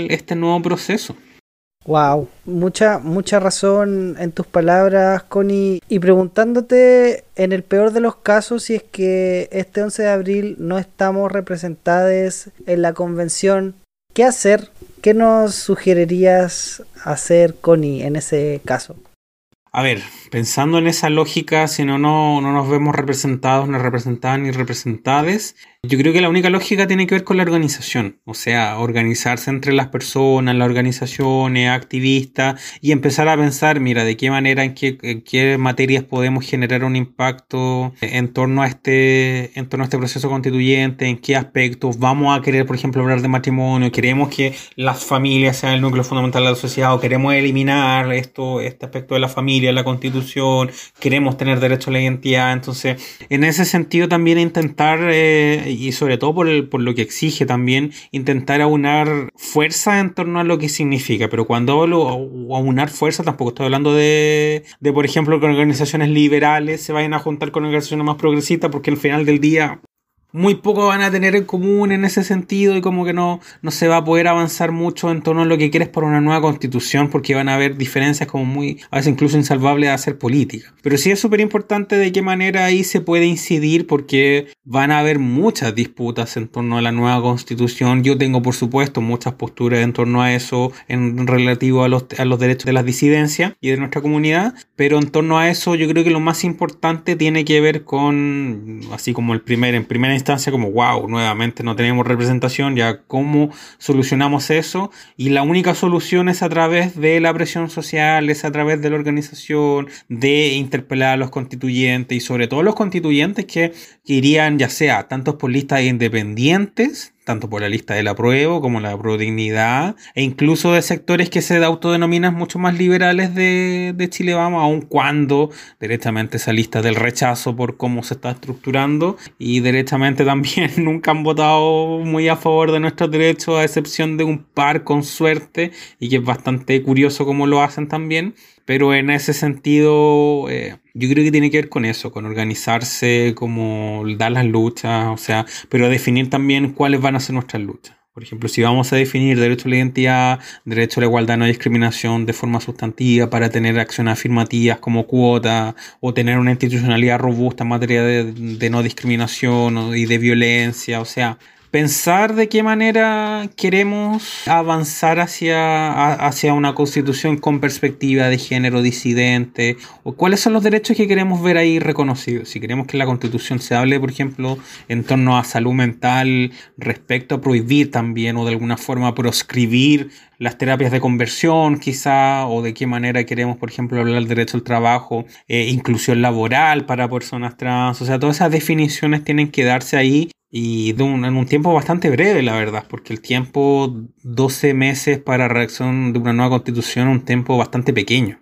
este nuevo proceso. Wow, mucha, mucha razón en tus palabras, Connie. Y preguntándote, en el peor de los casos, si es que este 11 de abril no estamos representados en la convención, ¿qué hacer? ¿Qué nos sugerirías hacer, Connie, en ese caso? A ver, pensando en esa lógica, si no, no, no nos vemos representados, ni representadas, ni representades, Yo creo que la única lógica tiene que ver con la organización, o sea, organizarse entre las personas, las organizaciones, activistas y empezar a pensar, mira, de qué manera, en qué, en qué materias podemos generar un impacto en torno a este, en torno a este proceso constituyente, en qué aspectos vamos a querer, por ejemplo, hablar de matrimonio, queremos que las familias sean el núcleo fundamental de la sociedad o queremos eliminar esto, este aspecto de la familia, la constitución, queremos tener derecho a la identidad, entonces, en ese sentido también intentar eh, y sobre todo por, por lo que exige también, intentar aunar fuerza en torno a lo que significa. Pero cuando hablo aunar fuerza, tampoco estoy hablando de, de, por ejemplo, que organizaciones liberales se vayan a juntar con organizaciones más progresistas, porque al final del día muy poco van a tener en común en ese sentido y como que no, no se va a poder avanzar mucho en torno a lo que quieres para una nueva constitución porque van a haber diferencias como muy, a veces incluso insalvables de hacer política. Pero sí es súper importante de qué manera ahí se puede incidir porque van a haber muchas disputas en torno a la nueva constitución. Yo tengo por supuesto muchas posturas en torno a eso en relativo a los, a los derechos de las disidencias y de nuestra comunidad, pero en torno a eso yo creo que lo más importante tiene que ver con, así como el primer, en primera instancia como, wow, nuevamente no tenemos representación, ya cómo solucionamos eso. Y la única solución es a través de la presión social, es a través de la organización, de interpelar a los constituyentes y sobre todo los constituyentes que, irían ya sea tantos por listas independientes, tanto por la lista del apruebo como la dignidad e incluso de sectores que se autodenominan mucho más liberales de, de Chile Vamos, aun cuando directamente esa lista del rechazo por cómo se está estructurando y directamente también nunca han votado muy a favor de nuestros derechos, a excepción de un par con suerte, y que es bastante curioso cómo lo hacen también. Pero en ese sentido, eh, yo creo que tiene que ver con eso, con organizarse, como dar las luchas, o sea, pero definir también cuáles van a ser nuestras luchas. Por ejemplo, si vamos a definir derecho a la identidad, derecho a la igualdad, no discriminación de forma sustantiva para tener acciones afirmativas como cuota o tener una institucionalidad robusta en materia de, de no discriminación y de violencia, o sea, pensar de qué manera queremos avanzar hacia, hacia una constitución con perspectiva de género disidente o cuáles son los derechos que queremos ver ahí reconocidos. Si queremos que la constitución se hable, por ejemplo, en torno a salud mental respecto a prohibir también o de alguna forma proscribir las terapias de conversión quizá o de qué manera queremos, por ejemplo, hablar del derecho al trabajo, eh, inclusión laboral para personas trans, o sea, todas esas definiciones tienen que darse ahí y en un tiempo bastante breve, la verdad, porque el tiempo 12 meses para reacción de una nueva constitución un tiempo bastante pequeño.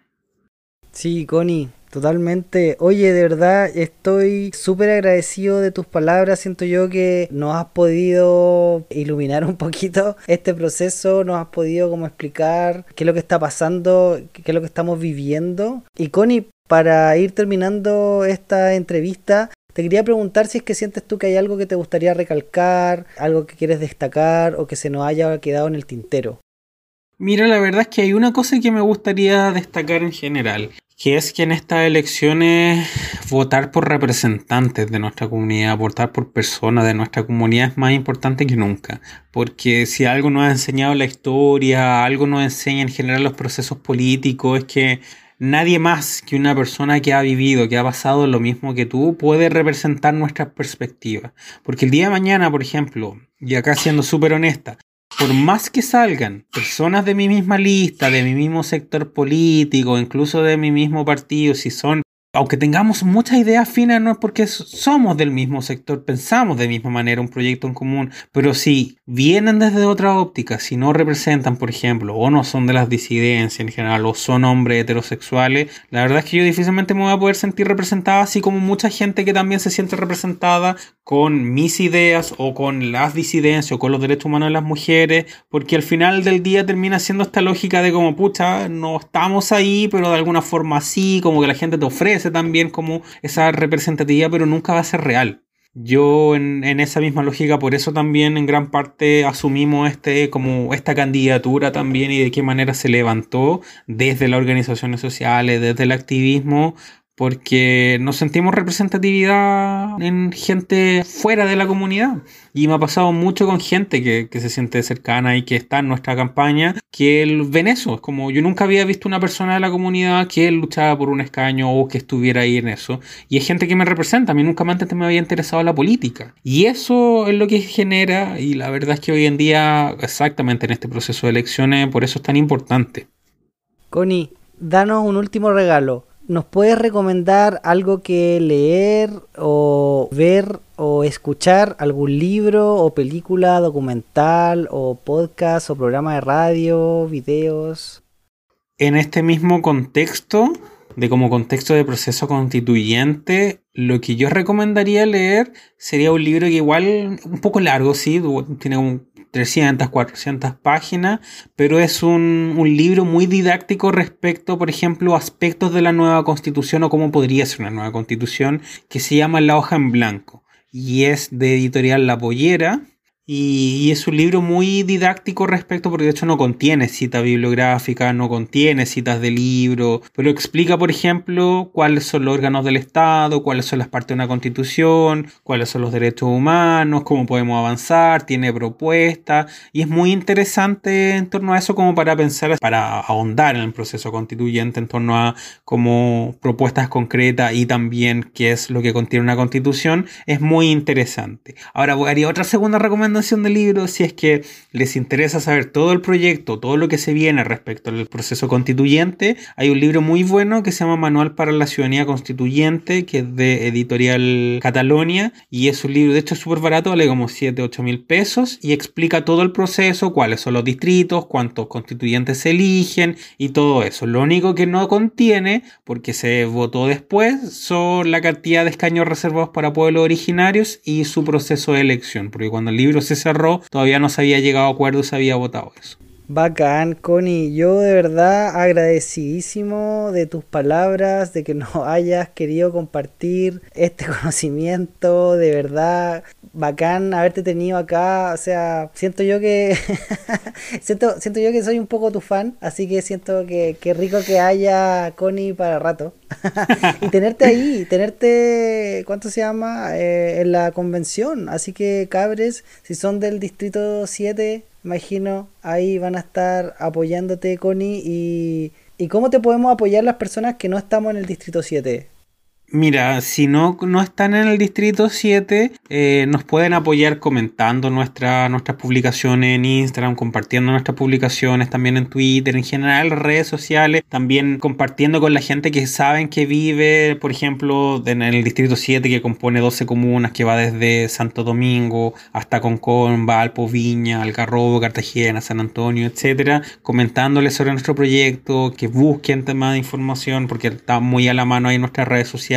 Sí, Connie, totalmente. Oye, de verdad estoy súper agradecido de tus palabras. Siento yo que nos has podido iluminar un poquito este proceso, nos has podido como explicar qué es lo que está pasando, qué es lo que estamos viviendo. Y Connie, para ir terminando esta entrevista, te quería preguntar si es que sientes tú que hay algo que te gustaría recalcar, algo que quieres destacar o que se nos haya quedado en el tintero. Mira, la verdad es que hay una cosa que me gustaría destacar en general, que es que en estas elecciones votar por representantes de nuestra comunidad, votar por personas de nuestra comunidad es más importante que nunca, porque si algo nos ha enseñado la historia, algo nos enseña en general los procesos políticos, es que nadie más que una persona que ha vivido, que ha pasado lo mismo que tú, puede representar nuestras perspectivas. Porque el día de mañana, por ejemplo, y acá siendo súper honesta, por más que salgan personas de mi misma lista, de mi mismo sector político, incluso de mi mismo partido, si son aunque tengamos muchas ideas finas, no es porque somos del mismo sector, pensamos de misma manera un proyecto en común, pero si vienen desde otra óptica, si no representan, por ejemplo, o no son de las disidencias en general, o son hombres heterosexuales, la verdad es que yo difícilmente me voy a poder sentir representada, así como mucha gente que también se siente representada con mis ideas o con las disidencias o con los derechos humanos de las mujeres, porque al final del día termina siendo esta lógica de como, pucha, no estamos ahí, pero de alguna forma sí, como que la gente te ofrece también como esa representatividad, pero nunca va a ser real. Yo en, esa misma lógica, por eso también en gran parte asumimos este, como esta candidatura también y de qué manera se levantó desde las organizaciones sociales, desde el activismo, porque nos sentimos representatividad en gente fuera de la comunidad. Y me ha pasado mucho con gente que, que, se siente cercana y que está en nuestra campaña, que ven eso. Es como yo nunca había visto una persona de la comunidad que luchaba por un escaño o que estuviera ahí en eso. Y es gente que me representa. A mí nunca antes me había interesado la política. Y eso es lo que genera, y la verdad es que hoy en día, exactamente en este proceso de elecciones, por eso es tan importante. Connie, danos un último regalo. ¿Nos puedes recomendar algo que leer o ver o escuchar? ¿Algún libro o película, documental o podcast o programa de radio, videos? En este mismo contexto, de como contexto de proceso constituyente, lo que yo recomendaría leer sería un libro que igual un poco largo, sí, tiene un 300, 400 páginas, pero es un, un, libro muy didáctico respecto, por ejemplo, aspectos de la nueva constitución o cómo podría ser una nueva constitución, que se llama La hoja en blanco y es de editorial La Pollera y, es un libro muy didáctico respecto, porque de hecho no contiene cita bibliográfica, no contiene citas de libro, pero explica, por ejemplo, cuáles son los órganos del Estado, cuáles son las partes de una constitución, cuáles son los derechos humanos, cómo podemos avanzar, tiene propuestas, y es muy interesante en torno a eso como para pensar, para ahondar en el proceso constituyente en torno a como propuestas concretas y también qué es lo que contiene una constitución, es muy interesante. Ahora haría otra segunda recomendación del libro si es que les interesa saber todo el proyecto, todo lo que se viene respecto al proceso constituyente. Hay un libro muy bueno que se llama Manual para la Ciudadanía Constituyente, que es de editorial Catalonia, y es un libro, de hecho, súper barato, vale como 7, 8 mil pesos, y explica todo el proceso, cuáles son los distritos, cuántos constituyentes se eligen y todo eso. Lo único que no contiene, porque se votó después, son la cantidad de escaños reservados para pueblos originarios y su proceso de elección, porque cuando el libro se cerró, todavía no se había llegado a acuerdo, se había votado eso. Bacán, Connie. Yo de verdad agradecidísimo de tus palabras, de que nos hayas querido compartir este conocimiento. De verdad, bacán haberte tenido acá. O sea, siento yo que. siento, siento yo que soy un poco tu fan, así que siento que, que rico que haya Connie para rato. y tenerte ahí, tenerte, ¿cuánto se llama? Eh, en la convención. Así que, cabres, si son del distrito 7 imagino, ahí van a estar apoyándote, Connie. Y, ¿Y cómo te podemos apoyar las personas que no estamos en el Distrito 7? Mira, si no, no están en el Distrito 7, eh, nos pueden apoyar comentando nuestra, nuestras publicaciones en Instagram, compartiendo nuestras publicaciones también en Twitter, en general redes sociales, también compartiendo con la gente que saben que vive, por ejemplo, en el Distrito 7 que compone 12 comunas, que va desde Santo Domingo hasta Concón, Valpo, Viña, Algarrobo, Cartagena, San Antonio, etcétera, comentándoles sobre nuestro proyecto, que busquen más de información, porque está muy a la mano ahí nuestras redes sociales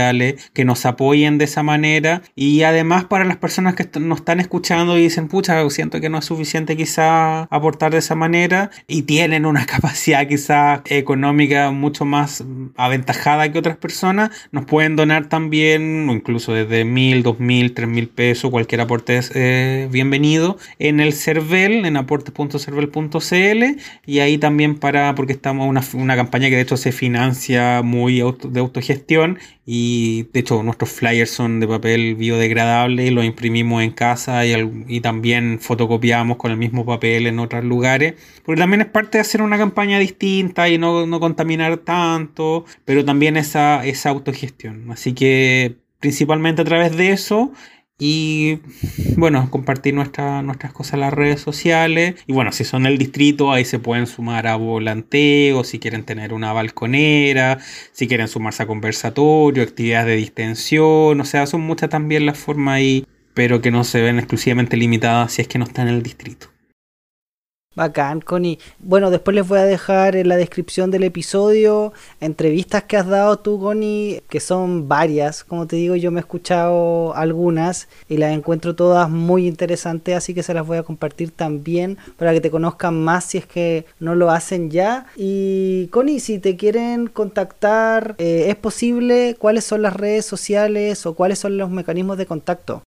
que nos apoyen de esa manera. Y además para las personas que nos están escuchando y dicen, pucha, siento que no es suficiente quizá aportar de esa manera y tienen una capacidad quizá económica mucho más aventajada que otras personas, nos pueden donar también, incluso desde mil, dos mil, tres mil pesos, cualquier aporte es eh, bienvenido en el CERVEL, en aportes.cervel.cl y ahí también para, porque estamos una, una campaña que de hecho se financia muy de autogestión y de hecho nuestros flyers son de papel biodegradable y los imprimimos en casa y, también fotocopiamos con el mismo papel en otros lugares. Porque también es parte de hacer una campaña distinta y no, no contaminar tanto, pero también esa, esa autogestión. Así que principalmente a través de eso y bueno, compartir nuestras cosas en las redes sociales. Y bueno, si son del distrito, ahí se pueden sumar a volanteo, si quieren tener una balconera, si quieren sumarse a conversatorio, actividades de distensión. O sea, son muchas también las formas ahí, pero que no se ven exclusivamente limitadas si es que no están en el distrito. Bacán, Connie. Bueno, después les voy a dejar en la descripción del episodio entrevistas que has dado tú, Connie, que son varias. Como te digo, yo me he escuchado algunas y las encuentro todas muy interesantes, así que se las voy a compartir también para que te conozcan más si es que no lo hacen ya. Y Connie, si te quieren contactar, eh, ¿es posible? ¿Cuáles son las redes sociales o cuáles son los mecanismos de contacto?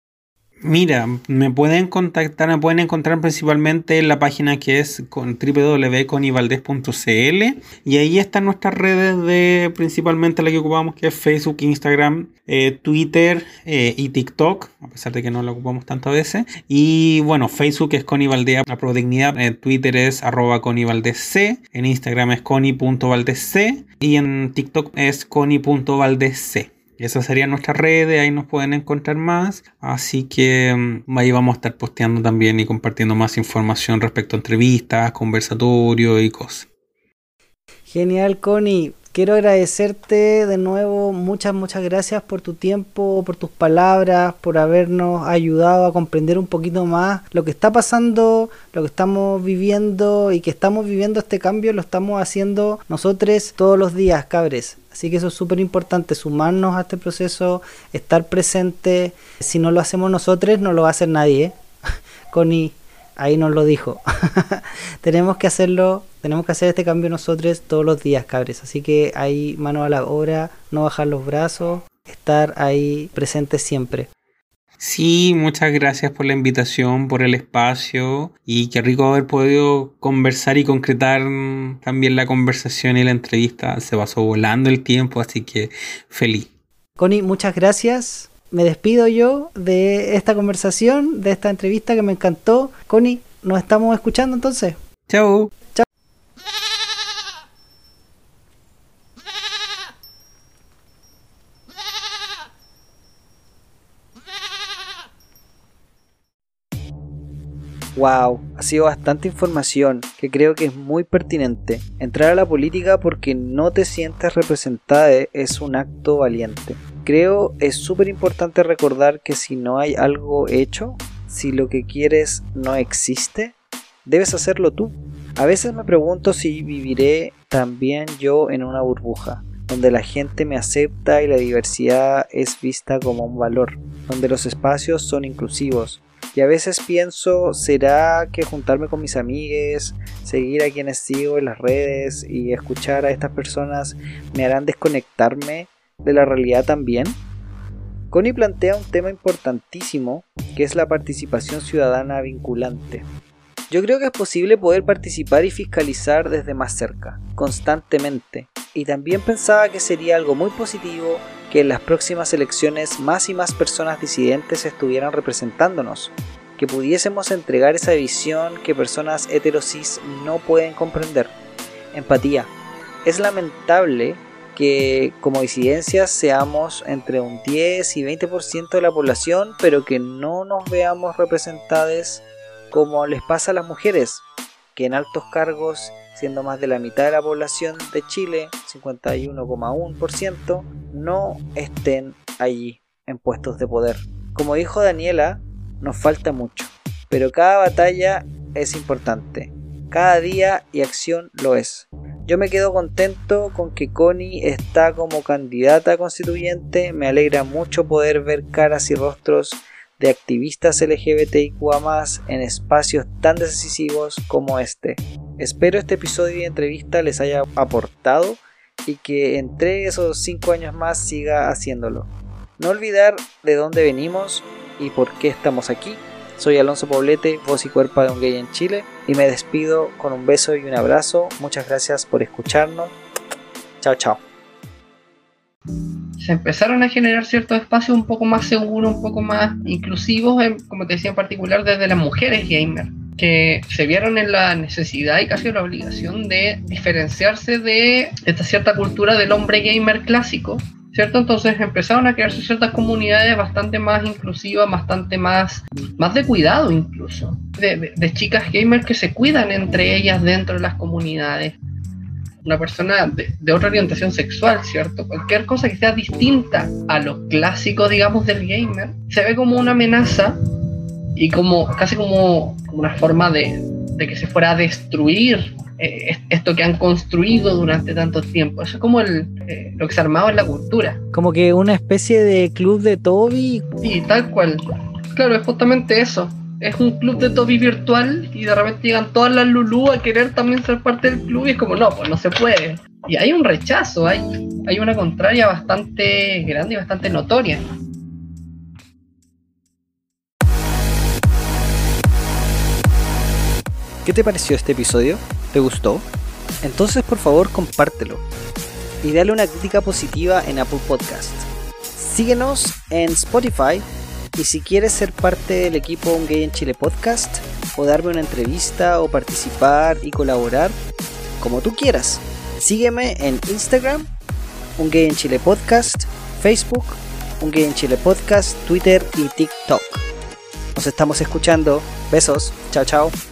Mira, me pueden contactar, me pueden encontrar principalmente en la página que es con www.conivaldez.cl y ahí están nuestras redes de principalmente la que ocupamos que es Facebook, Instagram, eh, Twitter eh, y TikTok, a pesar de que no lo ocupamos tanto a veces. Y bueno, Facebook es Conivaldez la Prodignidad, Twitter es arroba conivaldezc, en Instagram es coni.valdezc y en TikTok es coni.valdezc. Esas serían nuestras redes, ahí nos pueden encontrar más. Así que mm, ahí vamos a estar posteando también y compartiendo más información respecto a entrevistas, conversatorios y cosas. Genial, Connie. Quiero agradecerte de nuevo, muchas, muchas gracias por tu tiempo, por tus palabras, por habernos ayudado a comprender un poquito más lo que está pasando, lo que estamos viviendo y que estamos viviendo este cambio, lo estamos haciendo nosotros todos los días, cabres. Así que eso es súper importante, sumarnos a este proceso, estar presente. Si no lo hacemos nosotros, no lo va a hacer nadie. ¿eh? Connie ahí nos lo dijo. tenemos que hacerlo, tenemos que hacer este cambio nosotros todos los días, cabres. Así que ahí mano a la obra, no bajar los brazos, estar ahí presente siempre. Sí, muchas gracias por la invitación, por el espacio y qué rico haber podido conversar y concretar también la conversación y la entrevista. Se pasó volando el tiempo, así que feliz. Connie, muchas gracias me despido yo de esta conversación, de esta entrevista que me encantó. Connie, nos estamos escuchando entonces. Chao. Wow, ha sido bastante información que creo que es muy pertinente. Entrar a la política porque no te sientes representada es un acto valiente creo es súper importante recordar que si no hay algo hecho, si lo que quieres no existe, debes hacerlo tú. A veces me pregunto si viviré también yo en una burbuja, donde la gente me acepta y la diversidad es vista como un valor, donde los espacios son inclusivos. Y a veces pienso, ¿será que juntarme con mis amigues, seguir a quienes sigo en las redes y escuchar a estas personas me harán desconectarme de la realidad también? Connie plantea un tema importantísimo que es la participación ciudadana vinculante. Yo creo que es posible poder participar y fiscalizar desde más cerca, constantemente, y también pensaba que sería algo muy positivo que en las próximas elecciones más y más personas disidentes estuvieran representándonos, que pudiésemos entregar esa visión que personas heterosis no pueden comprender. Empatía. Es lamentable que como disidencias seamos entre un 10 y 20% de la población, pero que no nos veamos representadas como les pasa a las mujeres, que en altos cargos, siendo más de la mitad de la población de Chile, 51,1%, no estén allí en puestos de poder. Como dijo Daniela, nos falta mucho, pero cada batalla es importante, cada día y acción lo es. Yo me quedo contento con que Connie está como candidata constituyente. Me alegra mucho poder ver caras y rostros de activistas LGBTIQA en espacios tan decisivos como este. Espero este episodio de entrevista les haya aportado y que entre esos 5 años más siga haciéndolo. No olvidar de dónde venimos y por qué estamos aquí. Soy Alonso Poblete, voz y cuerpo de un gay en Chile, y me despido con un beso y un abrazo. Muchas gracias por escucharnos. Chao, chao. Empezaron a generar ciertos espacios un poco más seguros, un poco más inclusivos, como te decía en particular desde las mujeres gamers, que se vieron en la necesidad y casi la obligación de diferenciarse de esta cierta cultura del hombre gamer clásico ¿cierto? Entonces empezaron a crearse ciertas comunidades bastante más inclusivas, bastante más, más de cuidado incluso, de, chicas gamers que se cuidan entre ellas dentro de las comunidades. Una persona de, otra orientación sexual, ¿cierto? Cualquier cosa que sea distinta a lo clásico, digamos, del gamer, se ve como una amenaza y como casi como, como una forma de, de que se fuera a destruir eh, esto que han construido durante tanto tiempo. Eso es como el, eh, lo que se ha armado en la cultura. Como que una especie de club de Toby. Sí, tal cual. Claro, es justamente eso es un club de topi virtual y de repente llegan todas las Lulú a querer también ser parte del club y es como, no, pues no se puede. Y hay un rechazo, hay, hay una contraria bastante grande y bastante notoria. ¿Qué te pareció este episodio? ¿Te gustó? Entonces por favor compártelo y dale una crítica positiva en Apple Podcast. Síguenos en Spotify y si quieres ser parte del equipo Un Gay en Chile Podcast o darme una entrevista o participar y colaborar, como tú quieras, sígueme en Instagram, Un Gay en Chile Podcast, Facebook, Un Gay en Chile Podcast, Twitter y TikTok. Nos estamos escuchando. Besos. Chao, chao.